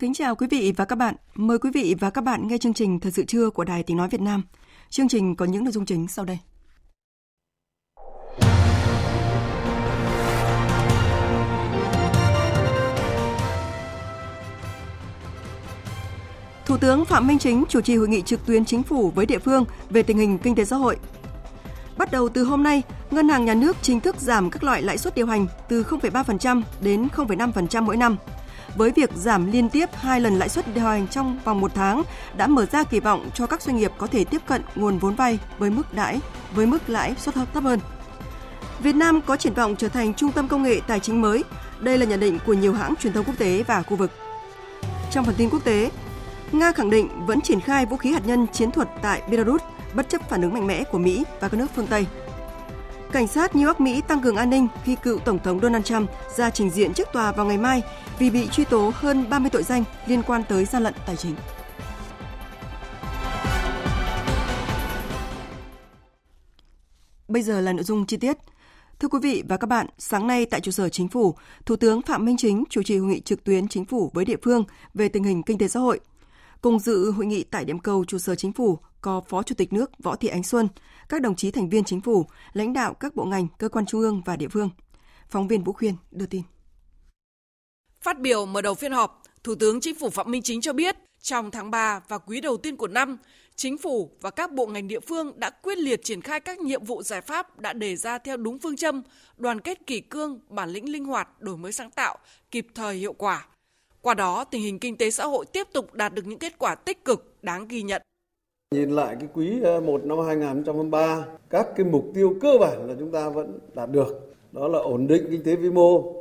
Kính chào quý vị và các bạn. Mời quý vị và các bạn nghe chương trình Thời sự trưa của Đài Tiếng Nói Việt Nam. Chương trình có những nội dung chính sau đây. Thủ tướng Phạm Minh Chính chủ trì hội nghị trực tuyến chính phủ với địa phương về tình hình kinh tế xã hội. Bắt đầu từ hôm nay, Ngân hàng Nhà nước chính thức giảm các loại lãi suất điều hành từ 0,3% đến 0,5% mỗi năm – với việc giảm liên tiếp hai lần lãi suất điều hành trong vòng một tháng đã mở ra kỳ vọng cho các doanh nghiệp có thể tiếp cận nguồn vốn vay với mức lãi với mức lãi suất thấp hơn. Việt Nam có triển vọng trở thành trung tâm công nghệ tài chính mới. Đây là nhận định của nhiều hãng truyền thông quốc tế và khu vực. Trong phần tin quốc tế, Nga khẳng định vẫn triển khai vũ khí hạt nhân chiến thuật tại Belarus bất chấp phản ứng mạnh mẽ của Mỹ và các nước phương Tây. Cảnh sát New York Mỹ tăng cường an ninh khi cựu Tổng thống Donald Trump ra trình diện trước tòa vào ngày mai vì bị truy tố hơn 30 tội danh liên quan tới gian lận tài chính. Bây giờ là nội dung chi tiết. Thưa quý vị và các bạn, sáng nay tại trụ sở chính phủ, Thủ tướng Phạm Minh Chính chủ trì hội nghị trực tuyến chính phủ với địa phương về tình hình kinh tế xã hội. Cùng dự hội nghị tại điểm cầu trụ sở chính phủ có Phó Chủ tịch nước Võ Thị Ánh Xuân, các đồng chí thành viên chính phủ, lãnh đạo các bộ ngành, cơ quan trung ương và địa phương. Phóng viên Vũ Khuyên đưa tin. Phát biểu mở đầu phiên họp, Thủ tướng Chính phủ Phạm Minh Chính cho biết, trong tháng 3 và quý đầu tiên của năm, Chính phủ và các bộ ngành địa phương đã quyết liệt triển khai các nhiệm vụ giải pháp đã đề ra theo đúng phương châm, đoàn kết kỷ cương, bản lĩnh linh hoạt, đổi mới sáng tạo, kịp thời hiệu quả. Qua đó, tình hình kinh tế xã hội tiếp tục đạt được những kết quả tích cực đáng ghi nhận. Nhìn lại cái quý ờ, 1 năm 2023, các cái mục tiêu cơ bản là chúng ta vẫn đạt được. Đó là ổn định kinh tế vĩ mô,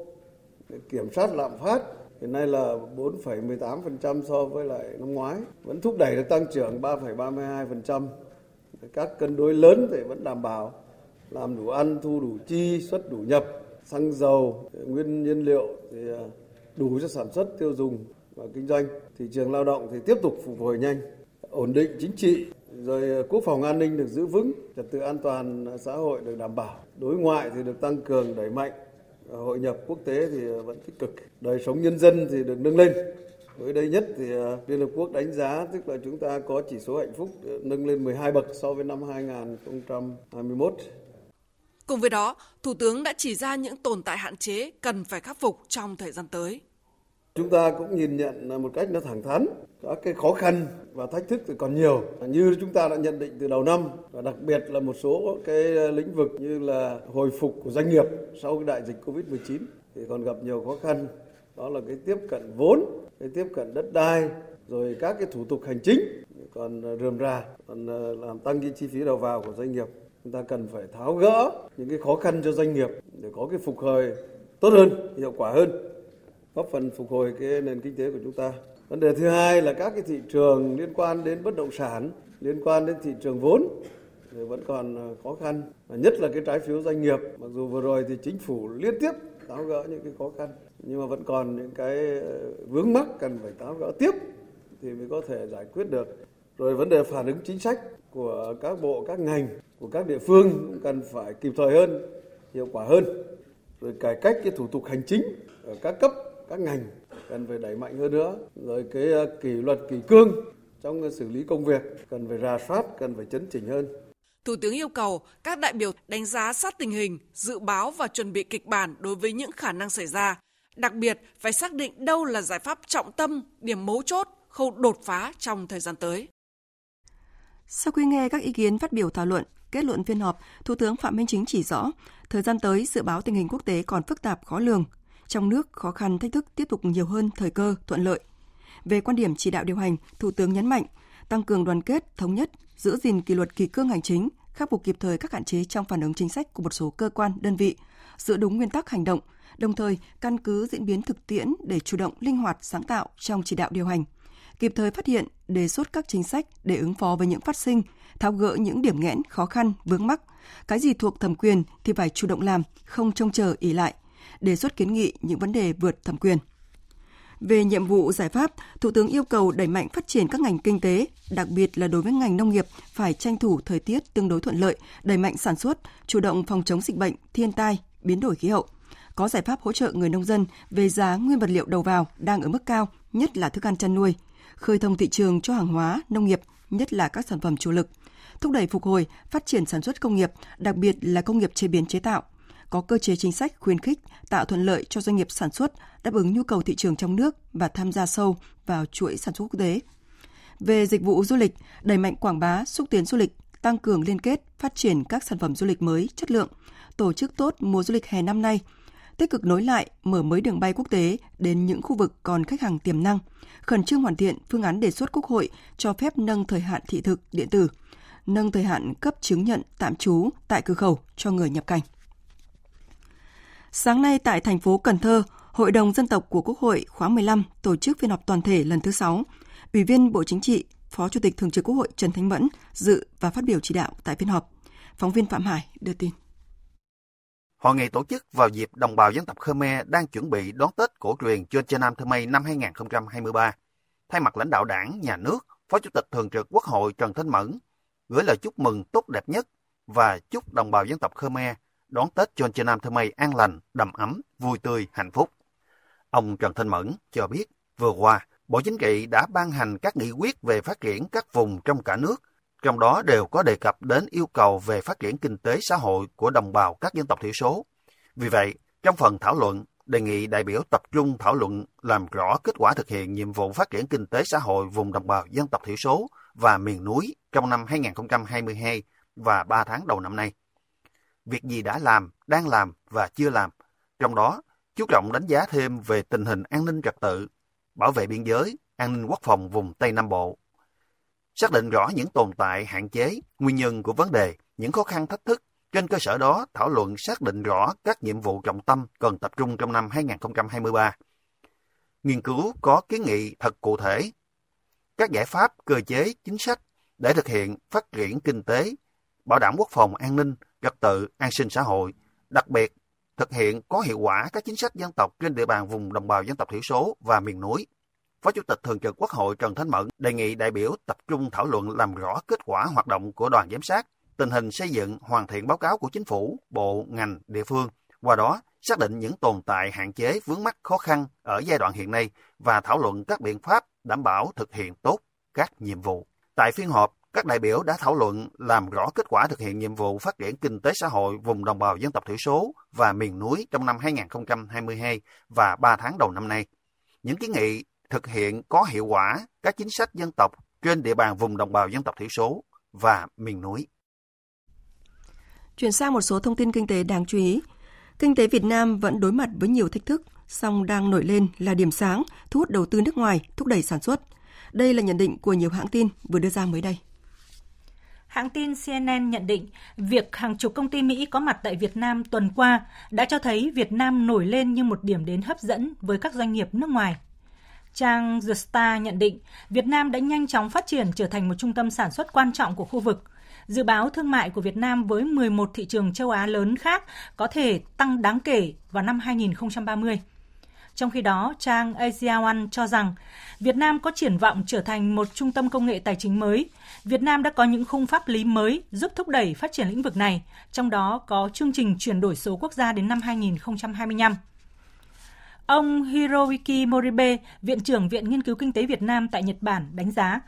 kiểm soát lạm phát, hiện nay là 4,18% so với lại năm ngoái, vẫn thúc đẩy được tăng trưởng 3,32%. Các cân đối lớn thì vẫn đảm bảo làm đủ ăn, thu đủ chi, xuất đủ nhập, xăng dầu, nguyên nhiên liệu thì ờ, đủ cho sản xuất, tiêu dùng và kinh doanh. Thị trường lao động thì tiếp tục phục hồi nhanh ổn định chính trị rồi ờ, quốc phòng an ninh được giữ vững trật tự an toàn xã hội được đảm bảo đối ngoại thì được tăng cường đẩy mạnh ờ, hội nhập quốc tế thì ờ, vẫn tích cực đời sống nhân dân thì được nâng lên mới đây nhất thì Liên Hợp Quốc đánh giá tức là chúng ta có chỉ số hạnh phúc nâng lên 12 bậc so với năm 2021. Cùng với đó, Thủ tướng đã chỉ ra những tồn tại hạn chế cần phải khắc phục trong thời gian tới. Chúng ta cũng nhìn nhận một cách nó thẳng thắn các cái khó khăn và thách thức thì còn nhiều. Như chúng ta đã nhận định từ đầu năm và đặc biệt là một số cái lĩnh vực như là hồi phục của doanh nghiệp sau cái đại dịch Covid-19 thì còn gặp nhiều khó khăn. Đó là cái tiếp cận vốn, cái tiếp cận đất đai rồi các cái thủ tục hành chính còn rườm rà còn ờ, làm tăng cái chi phí đầu vào của doanh nghiệp. Chúng ta cần phải tháo gỡ những cái khó khăn cho doanh nghiệp để có cái phục hồi tốt hơn hiệu quả hơn góp phần phục hồi cái nền kinh tế của chúng ta. Vấn đề thứ hai là các cái thị trường liên quan đến bất động sản, liên quan đến thị trường vốn thì vẫn còn ờ, khó khăn, và nhất là cái trái phiếu doanh nghiệp. Mặc dù vừa rồi thì chính phủ liên tiếp tháo gỡ những cái khó khăn, nhưng mà vẫn còn những cái ờ, vướng mắc cần phải tháo gỡ tiếp thì mới có thể giải quyết được. Rồi vấn đề phản ứng chính sách của các bộ, các ngành, của các địa phương cũng cần phải kịp thời hơn, hiệu quả hơn. Rồi cải cách cái thủ tục hành chính ở các cấp các ngành cần phải đẩy mạnh hơn nữa rồi cái ờ, kỷ luật kỷ cương trong xử lý công việc cần phải rà soát cần phải chấn chỉnh hơn Thủ tướng yêu cầu các đại biểu đánh giá sát tình hình, dự báo và chuẩn bị kịch bản đối với những khả năng xảy ra. Đặc biệt, phải xác định đâu là giải pháp trọng tâm, điểm mấu chốt, khâu đột phá trong thời gian tới. Sau khi nghe các ý kiến phát biểu thảo luận, kết luận phiên họp, Thủ tướng Phạm Minh Chính chỉ rõ, thời gian tới dự báo tình hình quốc tế còn phức tạp khó lường, trong nước khó khăn thách thức tiếp tục nhiều hơn thời cơ thuận lợi. Về quan điểm chỉ đạo điều hành, Thủ tướng nhấn mạnh tăng cường đoàn kết, thống nhất, giữ gìn kỷ luật kỳ cương hành chính, khắc phục kịp thời các hạn chế trong phản ứng chính sách của một số cơ quan, đơn vị, giữ đúng nguyên tắc hành động, đồng thời căn cứ diễn biến thực tiễn để chủ động linh hoạt sáng tạo trong chỉ đạo điều hành, kịp thời phát hiện, đề xuất các chính sách để ứng phó với những phát sinh, tháo gỡ những điểm nghẽn, khó khăn, vướng mắc. Cái gì thuộc thẩm quyền thì phải chủ động làm, không trông chờ ỉ lại, đề xuất kiến nghị những vấn đề vượt thẩm quyền. Về nhiệm vụ giải pháp, Thủ tướng yêu cầu đẩy mạnh phát triển các ngành kinh tế, đặc biệt là đối với ngành nông nghiệp phải tranh thủ thời tiết tương đối thuận lợi, đẩy mạnh sản xuất, chủ động phòng chống dịch bệnh, thiên tai, biến đổi khí hậu. Có giải pháp hỗ trợ người nông dân về giá nguyên vật liệu đầu vào đang ở mức cao, nhất là thức ăn chăn nuôi, khơi thông thị trường cho hàng hóa, nông nghiệp, nhất là các sản phẩm chủ lực, thúc đẩy phục hồi, phát triển sản xuất công nghiệp, đặc biệt là công nghiệp chế biến chế tạo, có cơ chế chính sách khuyến khích, tạo thuận lợi cho doanh nghiệp sản xuất, đáp ứng nhu cầu thị trường trong nước và tham gia sâu vào chuỗi sản xuất quốc tế. Về dịch vụ du lịch, đẩy mạnh quảng bá, xúc tiến du lịch, tăng cường liên kết, phát triển các sản phẩm du lịch mới, chất lượng, tổ chức tốt mùa du lịch hè năm nay, tích cực nối lại, mở mới đường bay quốc tế đến những khu vực còn khách hàng tiềm năng, khẩn trương hoàn thiện phương án đề xuất Quốc hội cho phép nâng thời hạn thị thực điện tử, nâng thời hạn cấp chứng nhận tạm trú tại cửa khẩu cho người nhập cảnh. Sáng nay tại thành phố Cần Thơ, Hội đồng Dân tộc của Quốc hội khóa 15 tổ chức phiên họp toàn thể lần thứ 6. Ủy viên Bộ Chính trị, Phó Chủ tịch Thường trực Quốc hội Trần Thanh Mẫn dự và phát biểu chỉ đạo tại phiên họp. Phóng viên Phạm Hải đưa tin. Hội nghị tổ chức vào dịp đồng bào dân tộc Khmer đang chuẩn bị đón Tết cổ truyền Chôn Nam Thơ Mây năm 2023. Thay mặt lãnh đạo đảng, nhà nước, Phó Chủ tịch Thường trực Quốc hội Trần Thanh Mẫn gửi lời chúc mừng tốt đẹp nhất và chúc đồng bào dân tộc Khmer đón Tết Chôn Nam Thơ Mây an lành, đầm ấm, vui tươi, hạnh phúc. Ông Trần Thanh Mẫn cho biết, vừa qua, Bộ Chính trị đã ban hành các nghị quyết về phát triển các vùng trong cả nước, trong đó đều có đề cập đến yêu cầu về phát triển kinh tế xã hội của đồng bào các dân tộc thiểu số. Vì vậy, trong phần thảo luận, đề nghị đại biểu tập trung thảo luận làm rõ kết quả thực hiện nhiệm vụ phát triển kinh tế xã hội vùng đồng bào dân tộc thiểu số và miền núi trong năm 2022 và 3 tháng đầu năm nay. Việc gì đã làm, đang làm và chưa làm, trong đó chú trọng đánh giá thêm về tình hình an ninh trật tự, bảo vệ biên giới, an ninh quốc phòng vùng Tây Nam Bộ. Xác định rõ những tồn tại, hạn chế, nguyên nhân của vấn đề, những khó khăn thách thức. Trên cơ sở đó, thảo luận xác định rõ các nhiệm vụ trọng tâm cần tập trung trong năm 2023. Nghiên cứu có kiến nghị thật cụ thể. Các giải pháp, cơ chế, chính sách để thực hiện phát triển kinh tế, bảo đảm quốc phòng an ninh, trật tự, an sinh xã hội, đặc biệt thực hiện có hiệu quả các chính sách dân tộc trên địa bàn vùng đồng bào dân tộc thiểu số và miền núi. Phó Chủ tịch Thường trực Quốc hội Trần Thanh Mẫn đề nghị đại biểu tập trung thảo luận làm rõ kết quả hoạt động của đoàn giám sát, tình hình xây dựng, hoàn thiện báo cáo của chính phủ, bộ, ngành, địa phương, qua đó xác định những tồn tại hạn chế vướng mắc khó khăn ở giai đoạn hiện nay và thảo luận các biện pháp đảm bảo thực hiện tốt các nhiệm vụ. Tại phiên họp, các đại biểu đã thảo luận làm rõ kết quả thực hiện nhiệm vụ phát triển kinh tế xã hội vùng đồng bào dân tộc thiểu số và miền núi trong năm 2022 và 3 tháng đầu năm nay. Những kiến nghị thực hiện có hiệu quả các chính sách dân tộc trên địa bàn vùng đồng bào dân tộc thiểu số và miền núi. Chuyển sang một số thông tin kinh tế đáng chú ý. Kinh tế Việt Nam vẫn đối mặt với nhiều thách thức, song đang nổi lên là điểm sáng, thu hút đầu tư nước ngoài, thúc đẩy sản xuất. Đây là nhận định của nhiều hãng tin vừa đưa ra mới đây. Hãng tin CNN nhận định việc hàng chục công ty Mỹ có mặt tại Việt Nam tuần qua đã cho thấy Việt Nam nổi lên như một điểm đến hấp dẫn với các doanh nghiệp nước ngoài. Trang The Star nhận định Việt Nam đã nhanh chóng phát triển trở thành một trung tâm sản xuất quan trọng của khu vực. Dự báo thương mại của Việt Nam với 11 thị trường châu Á lớn khác có thể tăng đáng kể vào năm 2030. Trong khi đó, trang Asia One cho rằng Việt Nam có triển vọng trở thành một trung tâm công nghệ tài chính mới. Việt Nam đã có những khung pháp lý mới giúp thúc đẩy phát triển lĩnh vực này, trong đó có chương trình chuyển đổi số quốc gia đến năm 2025. Ông Hiroyuki Moribe, Viện trưởng Viện Nghiên cứu Kinh tế Việt Nam tại Nhật Bản đánh giá,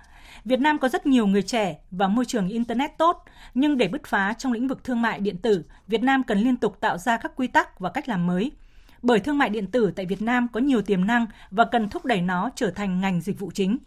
Việt Nam có rất nhiều người trẻ và môi trường Internet tốt, nhưng để bứt phá trong lĩnh vực thương mại điện tử, Việt Nam cần liên tục tạo ra các quy tắc và cách làm mới – bởi thương mại điện tử tại Việt Nam có nhiều tiềm năng và cần thúc đẩy nó trở thành ngành dịch vụ chính.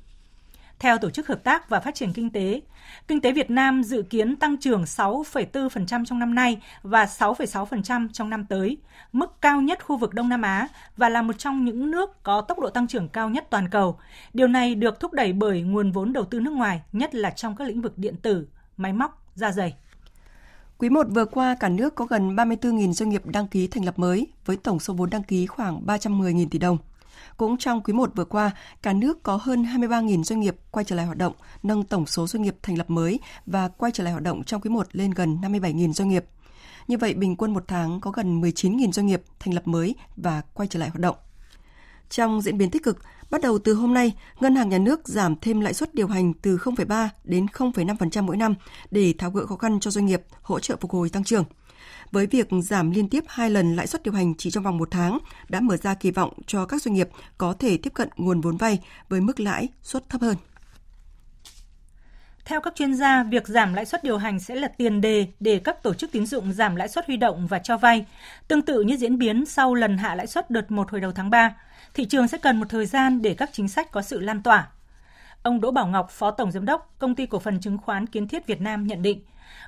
Theo Tổ chức Hợp tác và Phát triển Kinh tế, kinh tế Việt Nam dự kiến tăng trưởng 6,4% trong năm nay và 6,6% trong năm tới, mức cao nhất khu vực Đông Nam Á và là một trong những nước có tốc độ tăng trưởng cao nhất toàn cầu. Điều này được thúc đẩy bởi nguồn vốn đầu tư nước ngoài, nhất là trong các lĩnh vực điện tử, máy móc, da dày. Quý 1 vừa qua, cả nước có gần 34.000 doanh nghiệp đăng ký thành lập mới, với tổng số vốn đăng ký khoảng 310.000 tỷ đồng. Cũng trong quý 1 vừa qua, cả nước có hơn 23.000 doanh nghiệp quay trở lại hoạt động, nâng tổng số doanh nghiệp thành lập mới và quay trở lại hoạt động trong quý 1 lên gần 57.000 doanh nghiệp. Như vậy, bình quân một tháng có gần 19.000 doanh nghiệp thành lập mới và quay trở lại hoạt động. Trong diễn biến tích cực, bắt đầu từ hôm nay, Ngân hàng Nhà nước giảm thêm lãi suất điều hành từ 0,3 đến 0,5% mỗi năm để tháo gỡ khó khăn cho doanh nghiệp, hỗ trợ phục hồi tăng trưởng. Với việc giảm liên tiếp hai lần lãi suất điều hành chỉ trong vòng một tháng, đã mở ra kỳ vọng cho các doanh nghiệp có thể tiếp cận nguồn vốn vay với mức lãi suất thấp hơn. Theo các chuyên gia, việc giảm lãi suất điều hành sẽ là tiền đề để các tổ chức tín dụng giảm lãi suất huy động và cho vay. Tương tự như diễn biến sau lần hạ lãi suất đợt 1 hồi đầu tháng 3, thị trường sẽ cần một thời gian để các chính sách có sự lan tỏa. Ông Đỗ Bảo Ngọc, Phó Tổng Giám đốc Công ty Cổ phần Chứng khoán Kiến thiết Việt Nam nhận định,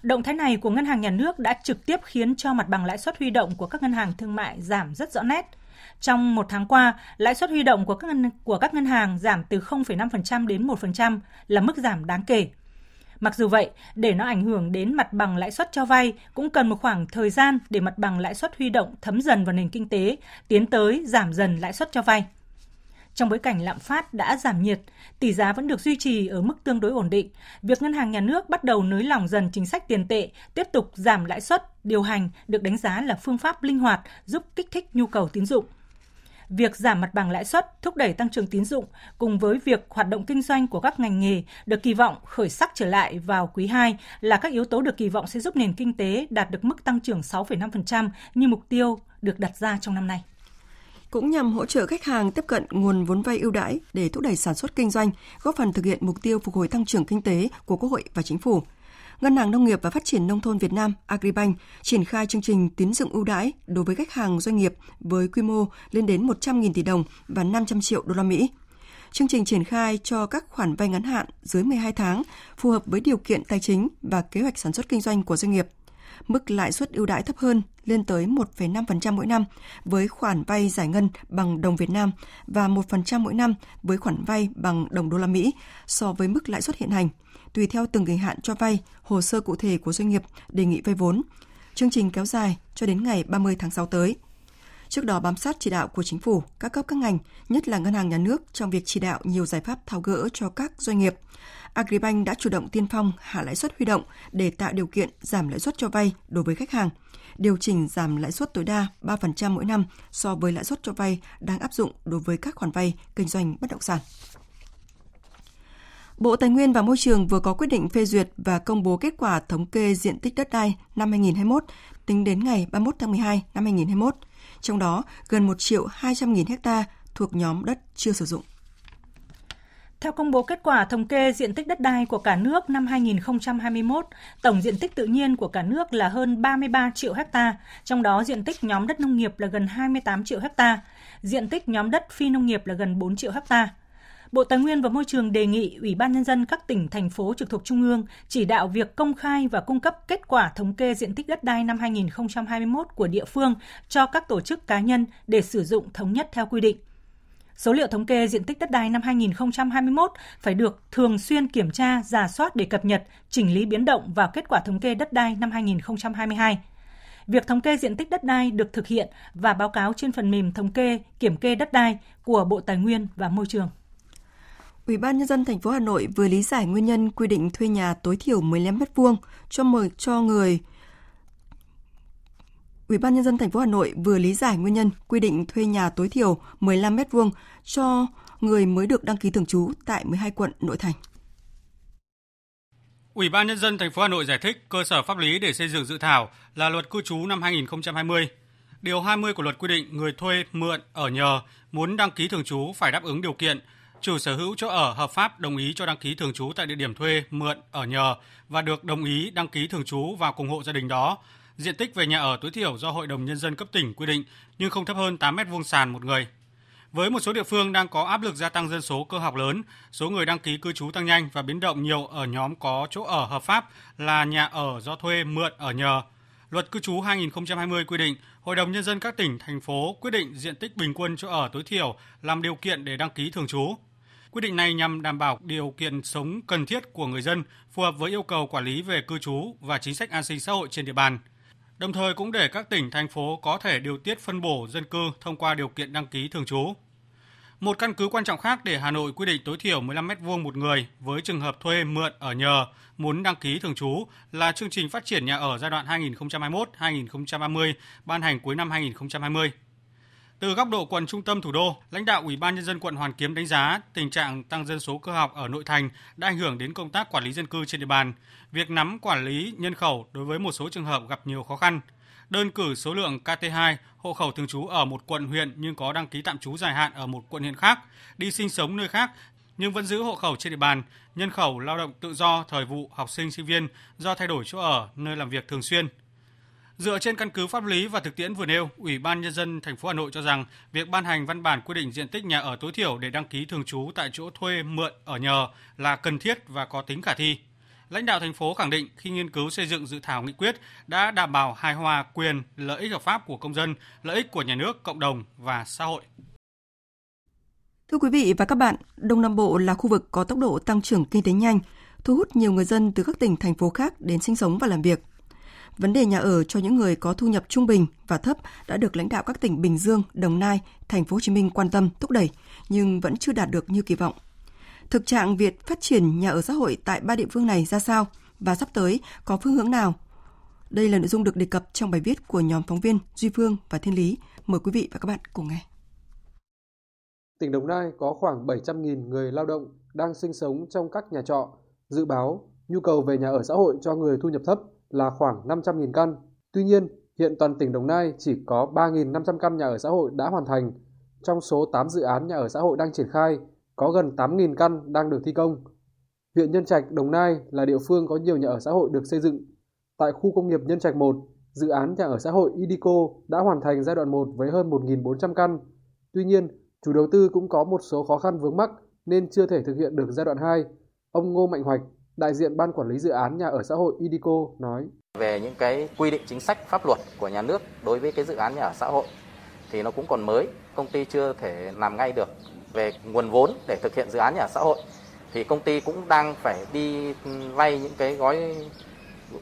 động thái này của Ngân hàng Nhà nước đã trực tiếp khiến cho mặt bằng lãi suất huy động của các ngân hàng thương mại giảm rất rõ nét. Trong một tháng qua, lãi suất huy động của các ngân, của các ngân hàng giảm từ 0,5% đến 1% là mức giảm đáng kể. Mặc dù vậy, để nó ảnh hưởng đến mặt bằng lãi suất cho vay cũng cần một khoảng thời gian để mặt bằng lãi suất huy động thấm dần vào nền kinh tế, tiến tới giảm dần lãi suất cho vay. Trong bối cảnh lạm phát đã giảm nhiệt, tỷ giá vẫn được duy trì ở mức tương đối ổn định, việc ngân hàng nhà nước bắt đầu nới lỏng dần chính sách tiền tệ, tiếp tục giảm lãi suất, điều hành được đánh giá là phương pháp linh hoạt giúp kích thích nhu cầu tín dụng việc giảm mặt bằng lãi suất thúc đẩy tăng trưởng tín dụng cùng với việc hoạt động kinh doanh của các ngành nghề được kỳ vọng khởi sắc trở lại vào quý 2 là các yếu tố được kỳ vọng sẽ giúp nền kinh tế đạt được mức tăng trưởng 6,5% như mục tiêu được đặt ra trong năm nay cũng nhằm hỗ trợ khách hàng tiếp cận nguồn vốn vay ưu đãi để thúc đẩy sản xuất kinh doanh, góp phần thực hiện mục tiêu phục hồi tăng trưởng kinh tế của Quốc hội và Chính phủ. Ngân hàng Nông nghiệp và Phát triển Nông thôn Việt Nam, Agribank, triển khai chương trình tín dụng ưu đãi đối với khách hàng doanh nghiệp với quy mô lên đến 100.000 tỷ đồng và 500 triệu đô la Mỹ. Chương trình triển khai cho các khoản vay ngắn hạn dưới 12 tháng, phù hợp với điều kiện tài chính và kế hoạch sản xuất kinh doanh của doanh nghiệp. Mức lãi suất ưu đãi thấp hơn lên tới 1,5% mỗi năm với khoản vay giải ngân bằng đồng Việt Nam và 1% mỗi năm với khoản vay bằng đồng đô la Mỹ so với mức lãi suất hiện hành – tùy theo từng kỳ hạn cho vay, hồ sơ cụ thể của doanh nghiệp đề nghị vay vốn. Chương trình kéo dài cho đến ngày 30 tháng 6 tới. Trước đó bám sát chỉ đạo của chính phủ, các cấp các ngành, nhất là ngân hàng nhà nước trong việc chỉ đạo nhiều giải pháp tháo gỡ cho các doanh nghiệp. Agribank đã chủ động tiên phong hạ lãi suất huy động để tạo điều kiện giảm lãi suất cho vay đối với khách hàng, điều chỉnh giảm lãi suất tối đa 3% mỗi năm so với lãi suất cho vay đang áp dụng đối với các khoản vay kinh doanh bất động sản. Bộ Tài nguyên và Môi trường vừa có quyết định phê duyệt và công bố kết quả thống kê diện tích đất đai năm 2021 tính đến ngày 31 tháng 12 năm 2021. Trong đó, gần 1 triệu 200 nghìn hecta thuộc nhóm đất chưa sử dụng. Theo công bố kết quả thống kê diện tích đất đai của cả nước năm 2021, tổng diện tích tự nhiên của cả nước là hơn 33 triệu hecta, trong đó diện tích nhóm đất nông nghiệp là gần 28 triệu hecta, diện tích nhóm đất phi nông nghiệp là gần 4 triệu hecta. Bộ Tài nguyên và Môi trường đề nghị Ủy ban Nhân dân các tỉnh, thành phố trực thuộc Trung ương chỉ đạo việc công khai và cung cấp kết quả thống kê diện tích đất đai năm 2021 của địa phương cho các tổ chức cá nhân để sử dụng thống nhất theo quy định. Số liệu thống kê diện tích đất đai năm 2021 phải được thường xuyên kiểm tra, giả soát để cập nhật, chỉnh lý biến động vào kết quả thống kê đất đai năm 2022. Việc thống kê diện tích đất đai được thực hiện và báo cáo trên phần mềm thống kê, kiểm kê đất đai của Bộ Tài nguyên và Môi trường. Ủy ban nhân dân thành phố Hà Nội vừa lý giải nguyên nhân quy định thuê nhà tối thiểu 15 m2 cho mời cho người Ủy ban nhân dân thành phố Hà Nội vừa lý giải nguyên nhân quy định thuê nhà tối thiểu 15 m2 cho người mới được đăng ký thường trú tại 12 quận nội thành. Ủy ban nhân dân thành phố Hà Nội giải thích cơ sở pháp lý để xây dựng dự thảo là Luật cư trú năm 2020. Điều 20 của luật quy định người thuê, mượn, ở nhờ muốn đăng ký thường trú phải đáp ứng điều kiện chủ sở hữu chỗ ở hợp pháp đồng ý cho đăng ký thường trú tại địa điểm thuê, mượn, ở nhờ và được đồng ý đăng ký thường trú vào cùng hộ gia đình đó. Diện tích về nhà ở tối thiểu do Hội đồng Nhân dân cấp tỉnh quy định nhưng không thấp hơn 8 mét vuông sàn một người. Với một số địa phương đang có áp lực gia tăng dân số cơ học lớn, số người đăng ký cư trú tăng nhanh và biến động nhiều ở nhóm có chỗ ở hợp pháp là nhà ở do thuê, mượn, ở nhờ. Luật cư trú 2020 quy định Hội đồng Nhân dân các tỉnh, thành phố quyết định diện tích bình quân chỗ ở tối thiểu làm điều kiện để đăng ký thường trú. Quyết định này nhằm đảm bảo điều kiện sống cần thiết của người dân phù hợp với yêu cầu quản lý về cư trú và chính sách an sinh xã hội trên địa bàn. Đồng thời cũng để các tỉnh, thành phố có thể điều tiết phân bổ dân cư thông qua điều kiện đăng ký thường trú. Một căn cứ quan trọng khác để Hà Nội quy định tối thiểu 15 m2 một người với trường hợp thuê mượn ở nhờ muốn đăng ký thường trú là chương trình phát triển nhà ở giai đoạn 2021-2030 ban hành cuối năm 2020. Từ góc độ quận trung tâm thủ đô, lãnh đạo Ủy ban nhân dân quận Hoàn Kiếm đánh giá tình trạng tăng dân số cơ học ở nội thành đã ảnh hưởng đến công tác quản lý dân cư trên địa bàn. Việc nắm quản lý nhân khẩu đối với một số trường hợp gặp nhiều khó khăn. Đơn cử số lượng KT2, hộ khẩu thường trú ở một quận huyện nhưng có đăng ký tạm trú dài hạn ở một quận huyện khác, đi sinh sống nơi khác nhưng vẫn giữ hộ khẩu trên địa bàn, nhân khẩu lao động tự do, thời vụ, học sinh, sinh viên do thay đổi chỗ ở, nơi làm việc thường xuyên. Dựa trên căn cứ pháp lý và thực tiễn vừa nêu, Ủy ban nhân dân thành phố Hà Nội cho rằng việc ban hành văn bản quy định diện tích nhà ở tối thiểu để đăng ký thường trú tại chỗ thuê, mượn, ở nhờ là cần thiết và có tính khả thi. Lãnh đạo thành phố khẳng định khi nghiên cứu xây dựng dự thảo nghị quyết đã đảm bảo hài hòa quyền, lợi ích hợp pháp của công dân, lợi ích của nhà nước, cộng đồng và xã hội. Thưa quý vị và các bạn, Đông Nam Bộ là khu vực có tốc độ tăng trưởng kinh tế nhanh, thu hút nhiều người dân từ các tỉnh thành phố khác đến sinh sống và làm việc. Vấn đề nhà ở cho những người có thu nhập trung bình và thấp đã được lãnh đạo các tỉnh Bình Dương, Đồng Nai, Thành phố Hồ Chí Minh quan tâm thúc đẩy nhưng vẫn chưa đạt được như kỳ vọng. Thực trạng việc phát triển nhà ở xã hội tại ba địa phương này ra sao và sắp tới có phương hướng nào? Đây là nội dung được đề cập trong bài viết của nhóm phóng viên Duy Phương và Thiên Lý. Mời quý vị và các bạn cùng nghe. Tỉnh Đồng Nai có khoảng 700.000 người lao động đang sinh sống trong các nhà trọ. Dự báo nhu cầu về nhà ở xã hội cho người thu nhập thấp là khoảng 500.000 căn. Tuy nhiên, hiện toàn tỉnh Đồng Nai chỉ có 3.500 căn nhà ở xã hội đã hoàn thành. Trong số 8 dự án nhà ở xã hội đang triển khai, có gần 8.000 căn đang được thi công. Huyện Nhân Trạch, Đồng Nai là địa phương có nhiều nhà ở xã hội được xây dựng. Tại khu công nghiệp Nhân Trạch 1, dự án nhà ở xã hội Idico đã hoàn thành giai đoạn 1 với hơn 1.400 căn. Tuy nhiên, chủ đầu tư cũng có một số khó khăn vướng mắc nên chưa thể thực hiện được giai đoạn 2. Ông Ngô Mạnh Hoạch, đại diện ban quản lý dự án nhà ở xã hội Idico nói: Về những cái quy định chính sách pháp luật của nhà nước đối với cái dự án nhà ở xã hội thì nó cũng còn mới, công ty chưa thể làm ngay được. Về nguồn vốn để thực hiện dự án nhà ở xã hội thì công ty cũng đang phải đi vay những cái gói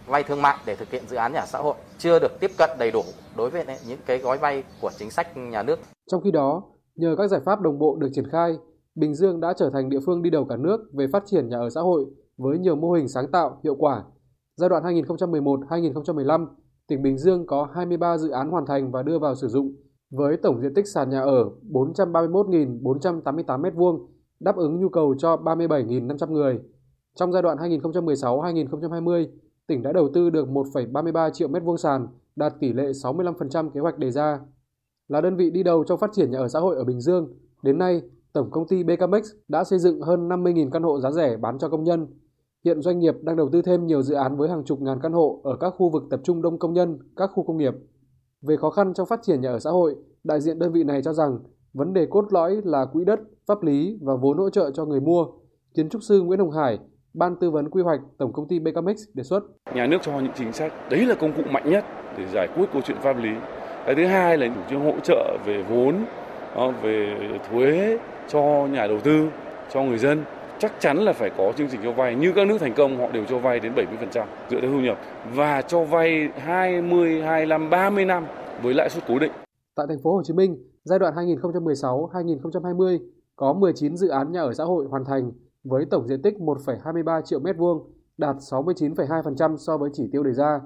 vay thương mại để thực hiện dự án nhà ở xã hội chưa được tiếp cận đầy đủ đối với những cái gói vay của chính sách nhà nước. Trong khi đó, nhờ các giải pháp đồng bộ được triển khai, Bình Dương đã trở thành địa phương đi đầu cả nước về phát triển nhà ở xã hội với nhiều mô hình sáng tạo, hiệu quả. Giai đoạn 2011-2015, tỉnh Bình Dương có 23 dự án hoàn thành và đưa vào sử dụng với tổng diện tích sàn nhà ở 431.488 m2, đáp ứng nhu cầu cho 37.500 người. Trong giai đoạn 2016-2020, tỉnh đã đầu tư được 1,33 triệu m2 sàn, đạt tỷ lệ 65% kế hoạch đề ra. Là đơn vị đi đầu trong phát triển nhà ở xã hội ở Bình Dương, đến nay, Tổng công ty BKMX đã xây dựng hơn 50.000 căn hộ giá rẻ bán cho công nhân. Hiện doanh nghiệp đang đầu tư thêm nhiều dự án với hàng chục ngàn căn hộ ở các khu vực tập trung đông công nhân, các khu công nghiệp. Về khó khăn trong phát triển nhà ở xã hội, đại diện đơn vị này cho rằng vấn đề cốt lõi là quỹ đất, pháp lý và vốn hỗ trợ cho người mua. Kiến trúc sư Nguyễn Hồng Hải, Ban tư vấn quy hoạch Tổng công ty BKMX đề xuất. Nhà nước cho những chính sách, đấy là công cụ mạnh nhất để giải quyết câu chuyện pháp lý. Cái thứ hai là chủ trương hỗ trợ về vốn, ờ, về thuế cho nhà đầu tư, cho người dân chắc chắn là phải có chương trình cho vay như các nước thành công họ đều cho vay đến 70% dựa theo thu nhập và cho vay 20, 25, 30 năm với lãi suất cố định. Tại thành phố Hồ Chí Minh, giai đoạn 2016-2020 có 19 dự án nhà ở xã hội hoàn thành với tổng diện tích 1,23 triệu m2, đạt 69,2% so với chỉ tiêu đề ra.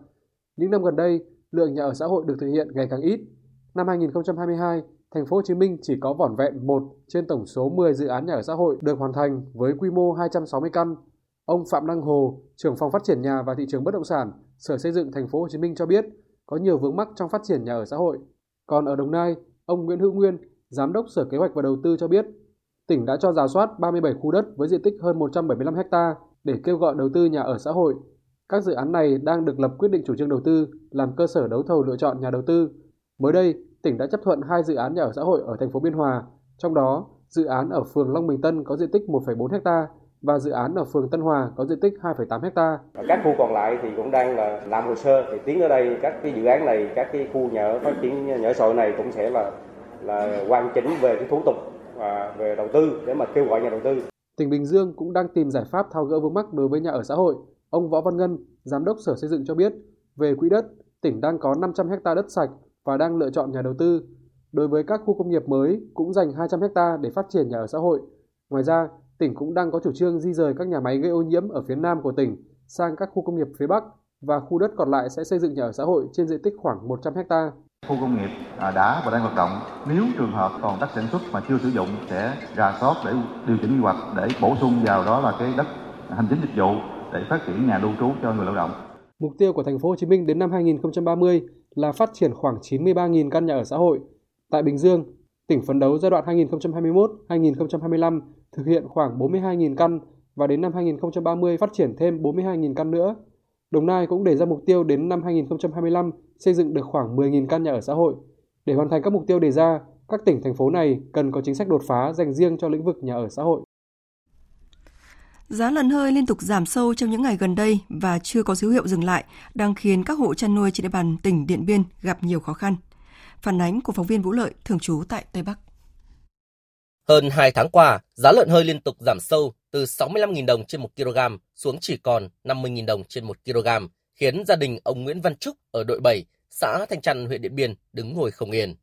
Những năm gần đây, lượng nhà ở xã hội được thực hiện ngày càng ít. Năm 2022, thành phố Hồ Chí Minh chỉ có vỏn vẹn một trên tổng số 10 dự án nhà ở xã hội được hoàn thành với quy mô 260 căn. Ông Phạm Đăng Hồ, trưởng phòng phát triển nhà và thị trường bất động sản, Sở Xây dựng thành phố Hồ Chí Minh cho biết có nhiều vướng mắc trong phát triển nhà ở xã hội. Còn ở Đồng Nai, ông Nguyễn Hữu Nguyên, giám đốc Sở Kế hoạch và Đầu tư cho biết, tỉnh đã cho giả soát 37 khu đất với diện tích hơn 175 ha để kêu gọi đầu tư nhà ở xã hội. Các dự án này đang được lập quyết định chủ trương đầu tư làm cơ sở đấu thầu lựa chọn nhà đầu tư. Mới đây, tỉnh đã chấp thuận hai dự án nhà ở xã hội ở thành phố Biên Hòa Trong đó, dự án ở phường Long Bình Tân có diện tích 1,4 ha và dự án ở phường Tân Hòa có diện tích 2,8 ha. Các khu còn lại thì cũng đang là làm hồ sơ thì tiến ở đây các cái dự án này, các cái khu nhà ở phát triển nhà ở xã hội này cũng sẽ là là hoàn chỉnh về cái thủ tục và về đầu tư để mà kêu gọi nhà đầu tư. Tỉnh Bình Dương cũng đang tìm giải pháp thao gỡ vướng mắc đối với nhà ở xã hội. Ông Võ Văn Ngân, Giám đốc Sở Xây dựng cho biết, về quỹ đất, tỉnh đang có 500 ha đất sạch và đang lựa chọn nhà đầu tư. Đối với các khu công nghiệp mới cũng dành 200 ha để phát triển nhà ở xã hội. Ngoài ra, tỉnh cũng đang có chủ trương di rời các nhà máy gây ô nhiễm ở phía nam của tỉnh sang các khu công nghiệp phía bắc và khu đất còn lại sẽ xây dựng nhà ở xã hội trên diện tích khoảng 100 ha. Khu công nghiệp à, đã và đang hoạt động, nếu trường hợp còn đất sản xuất mà chưa sử dụng sẽ rà soát để điều chỉnh quy hoạch để bổ sung vào đó là cái đất hành chính dịch vụ để phát triển nhà lưu trú cho người lao động. Mục tiêu của thành phố Hồ Chí Minh đến năm 2030 là phát triển khoảng 93.000 căn nhà ở xã hội. Tại Bình Dương, tỉnh phấn đấu giai đoạn 2021-2025 thực hiện khoảng 42.000 căn và đến năm 2030 phát triển thêm 42.000 căn nữa. Đồng Nai cũng đề ra mục tiêu đến năm 2025 xây dựng được khoảng 10.000 căn nhà ở xã hội. Để hoàn thành các mục tiêu đề ra, các tỉnh thành phố này cần có chính sách đột phá dành riêng cho lĩnh vực nhà ở xã hội. Giá lợn hơi liên tục giảm sâu trong những ngày gần đây và chưa có dấu hiệu dừng lại, đang khiến các hộ chăn nuôi trên địa bàn tỉnh Điện Biên gặp nhiều khó khăn. Phản ánh của phóng viên Vũ Lợi, thường trú tại Tây Bắc. Hơn 2 tháng qua, giá lợn hơi liên tục giảm sâu từ 65.000 đồng trên 1 kg xuống chỉ còn 50.000 đồng trên 1 kg, khiến gia đình ông Nguyễn Văn Trúc ở đội 7, xã Thanh Trăn, huyện Điện Biên đứng ngồi không yên.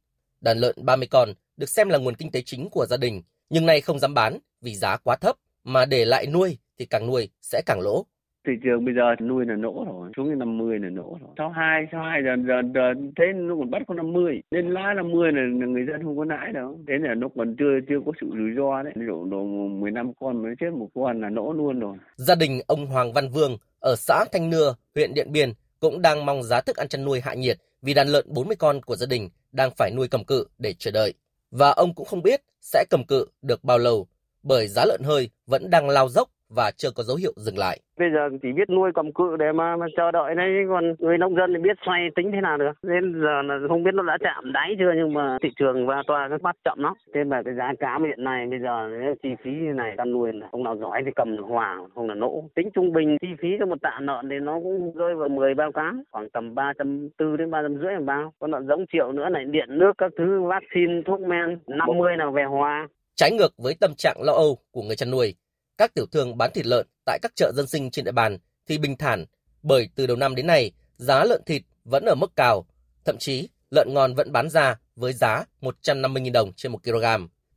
Đàn lợn 30 con được xem là nguồn kinh tế chính của gia đình, nhưng nay không dám bán vì giá quá thấp, mà để lại nuôi thì càng nuôi sẽ càng lỗ. Thị trường bây giờ nuôi là nỗ rồi xuống đến 50 là nỗ rồi. Sáu hai sáu hai giờ, giờ, giờ thế nó còn bắt có 50 nên lá 50 là, là người dân không có lãi đâu. Thế là nó còn chưa chưa có sự rủi ro đấy. Độ độ 15 con mới chết một con là nỗ luôn rồi. Gia đình ông Hoàng Văn Vương ở xã Thanh Nưa huyện Điện Biên cũng đang mong giá thức ăn chăn nuôi hạ nhiệt vì đàn lợn 40 con của gia đình đang phải nuôi cầm cự để chờ đợi. Và ông cũng không biết sẽ cầm cự được bao lâu bởi giá lợn hơi vẫn đang lao dốc và chưa có dấu hiệu dừng lại. Bây giờ chỉ biết nuôi cầm cự để mà, mà chờ đợi đấy còn người nông dân thì biết xoay tính thế nào được. Nên giờ là không biết nó đã chạm đáy chưa nhưng mà thị trường và tòa nó bắt chậm lắm. Thế mà cái giá cá hiện nay bây giờ chi phí như này chăn nuôi là không nào giỏi thì cầm được hòa không là nỗ. Tính trung bình chi phí cho một tạ lợn thì nó cũng rơi vào 10 bao cá khoảng tầm ba trăm tư đến ba trăm rưỡi một bao. Còn lợn giống triệu nữa này điện nước các thứ vaccine thuốc men 50 nào về hòa. Trái ngược với tâm trạng lo âu của người chăn nuôi, các tiểu thương bán thịt lợn tại các chợ dân sinh trên địa bàn thì bình thản bởi từ đầu năm đến nay giá lợn thịt vẫn ở mức cao, thậm chí lợn ngon vẫn bán ra với giá 150.000 đồng trên 1 kg.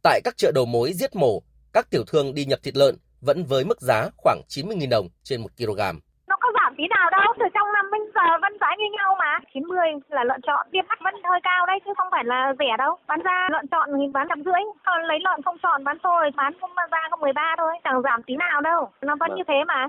Tại các chợ đầu mối giết mổ, các tiểu thương đi nhập thịt lợn vẫn với mức giá khoảng 90.000 đồng trên 1 kg tí nào đâu từ trong năm bây giờ vẫn giá như nhau mà. 90 là lợn chọn. Tiêm mắt vẫn hơi cao đấy chứ không phải là rẻ đâu. Bán ra lợn chọn thì bán trăm rưỡi. Còn lấy lợn không chọn bán thôi. Bán không ra có 13 thôi. Chẳng giảm tí nào đâu. Nó vẫn như thế mà.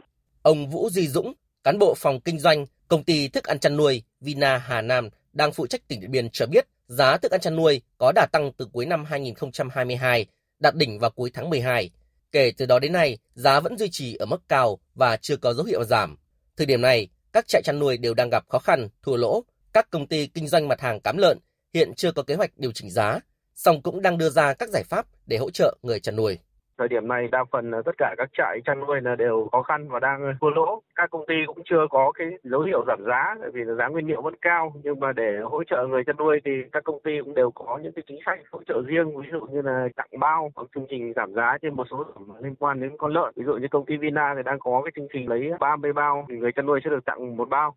Ông Vũ Duy Dũng cán bộ phòng kinh doanh công ty thức ăn chăn nuôi Vina Hà Nam đang phụ trách tỉnh Điện Biên cho biết giá thức ăn chăn nuôi có đà tăng từ cuối năm 2022 đạt đỉnh vào cuối tháng 12. Kể từ đó đến nay, giá vẫn duy trì ở mức cao và chưa có dấu hiệu giảm. Thời điểm này, các trại chăn nuôi đều đang gặp khó khăn, thua lỗ. Các công ty kinh doanh mặt hàng cám lợn hiện chưa có kế hoạch điều chỉnh giá, song cũng đang đưa ra các giải pháp để hỗ trợ người chăn nuôi. Thời điểm này đa phần tất cả các trại chăn nuôi là đều khó khăn và đang thua lỗ. Các công ty cũng chưa có cái dấu hiệu giảm giá tại vì là giá nguyên liệu vẫn cao nhưng mà để hỗ trợ người chăn nuôi thì các công ty cũng đều có những cái chính sách hỗ trợ riêng ví dụ như là tặng bao hoặc chương trình giảm giá trên một số sản liên quan đến con lợn. Ví dụ như công ty Vina thì đang có cái chương trình lấy 30 bao thì người chăn nuôi sẽ được tặng một bao.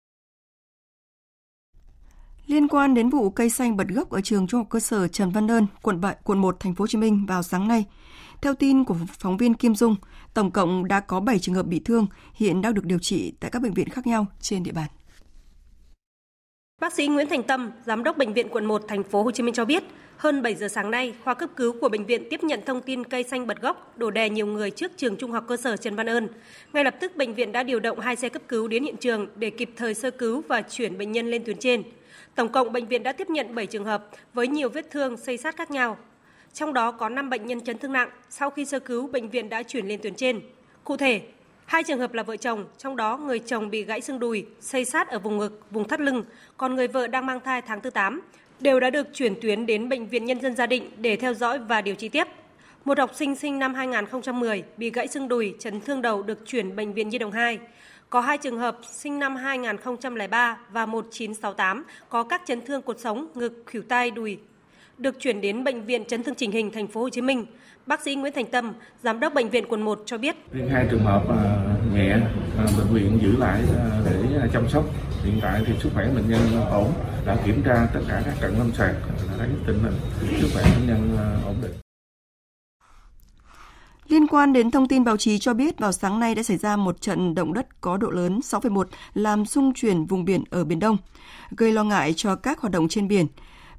Liên quan đến vụ cây xanh bật gốc ở trường Trung học cơ sở Trần Văn Đơn, quận 7, quận 1, thành phố Hồ Chí Minh vào sáng nay, theo tin của phóng viên Kim Dung, tổng cộng đã có 7 trường hợp bị thương, hiện đang được điều trị tại các bệnh viện khác nhau trên địa bàn. Bác sĩ Nguyễn Thành Tâm, giám đốc bệnh viện quận 1 thành phố Hồ Chí Minh cho biết, hơn 7 giờ sáng nay, khoa cấp cứu của bệnh viện tiếp nhận thông tin cây xanh bật gốc đổ đè nhiều người trước trường trung học cơ sở Trần Văn Ơn. Ngay lập tức bệnh viện đã điều động hai xe cấp cứu đến hiện trường để kịp thời sơ cứu và chuyển bệnh nhân lên tuyến trên. Tổng cộng bệnh viện đã tiếp nhận 7 trường hợp với nhiều vết thương xây sát khác nhau. Trong đó có 5 bệnh nhân chấn thương nặng, sau khi sơ cứu bệnh viện đã chuyển lên tuyến trên. Cụ thể, hai trường hợp là vợ chồng, trong đó người chồng bị gãy xương đùi, xây sát ở vùng ngực, vùng thắt lưng, còn người vợ đang mang thai tháng thứ 8, đều đã được chuyển tuyến đến bệnh viện nhân dân gia định để theo dõi và điều trị tiếp. Một học sinh sinh năm 2010 bị gãy xương đùi, chấn thương đầu được chuyển bệnh viện Nhi đồng 2. Có hai trường hợp sinh năm 2003 và 1968 có các chấn thương cột sống, ngực, khuỷu tay, đùi được chuyển đến bệnh viện chấn thương chỉnh hình thành phố Hồ Chí Minh. Bác sĩ Nguyễn Thành Tâm, giám đốc bệnh viện quận 1 cho biết. Riêng hai trường hợp uh, nhẹ uh, bệnh viện giữ lại uh, để chăm sóc. Hiện tại thì sức khỏe bệnh nhân ổn, đã kiểm tra tất cả các cận lâm sàng thấy tình hình sức khỏe bệnh nhân ổn định. Liên quan đến thông tin báo chí cho biết vào sáng nay đã xảy ra một trận động đất có độ lớn 6,1 làm rung chuyển vùng biển ở Biển Đông, gây lo ngại cho các hoạt động trên biển.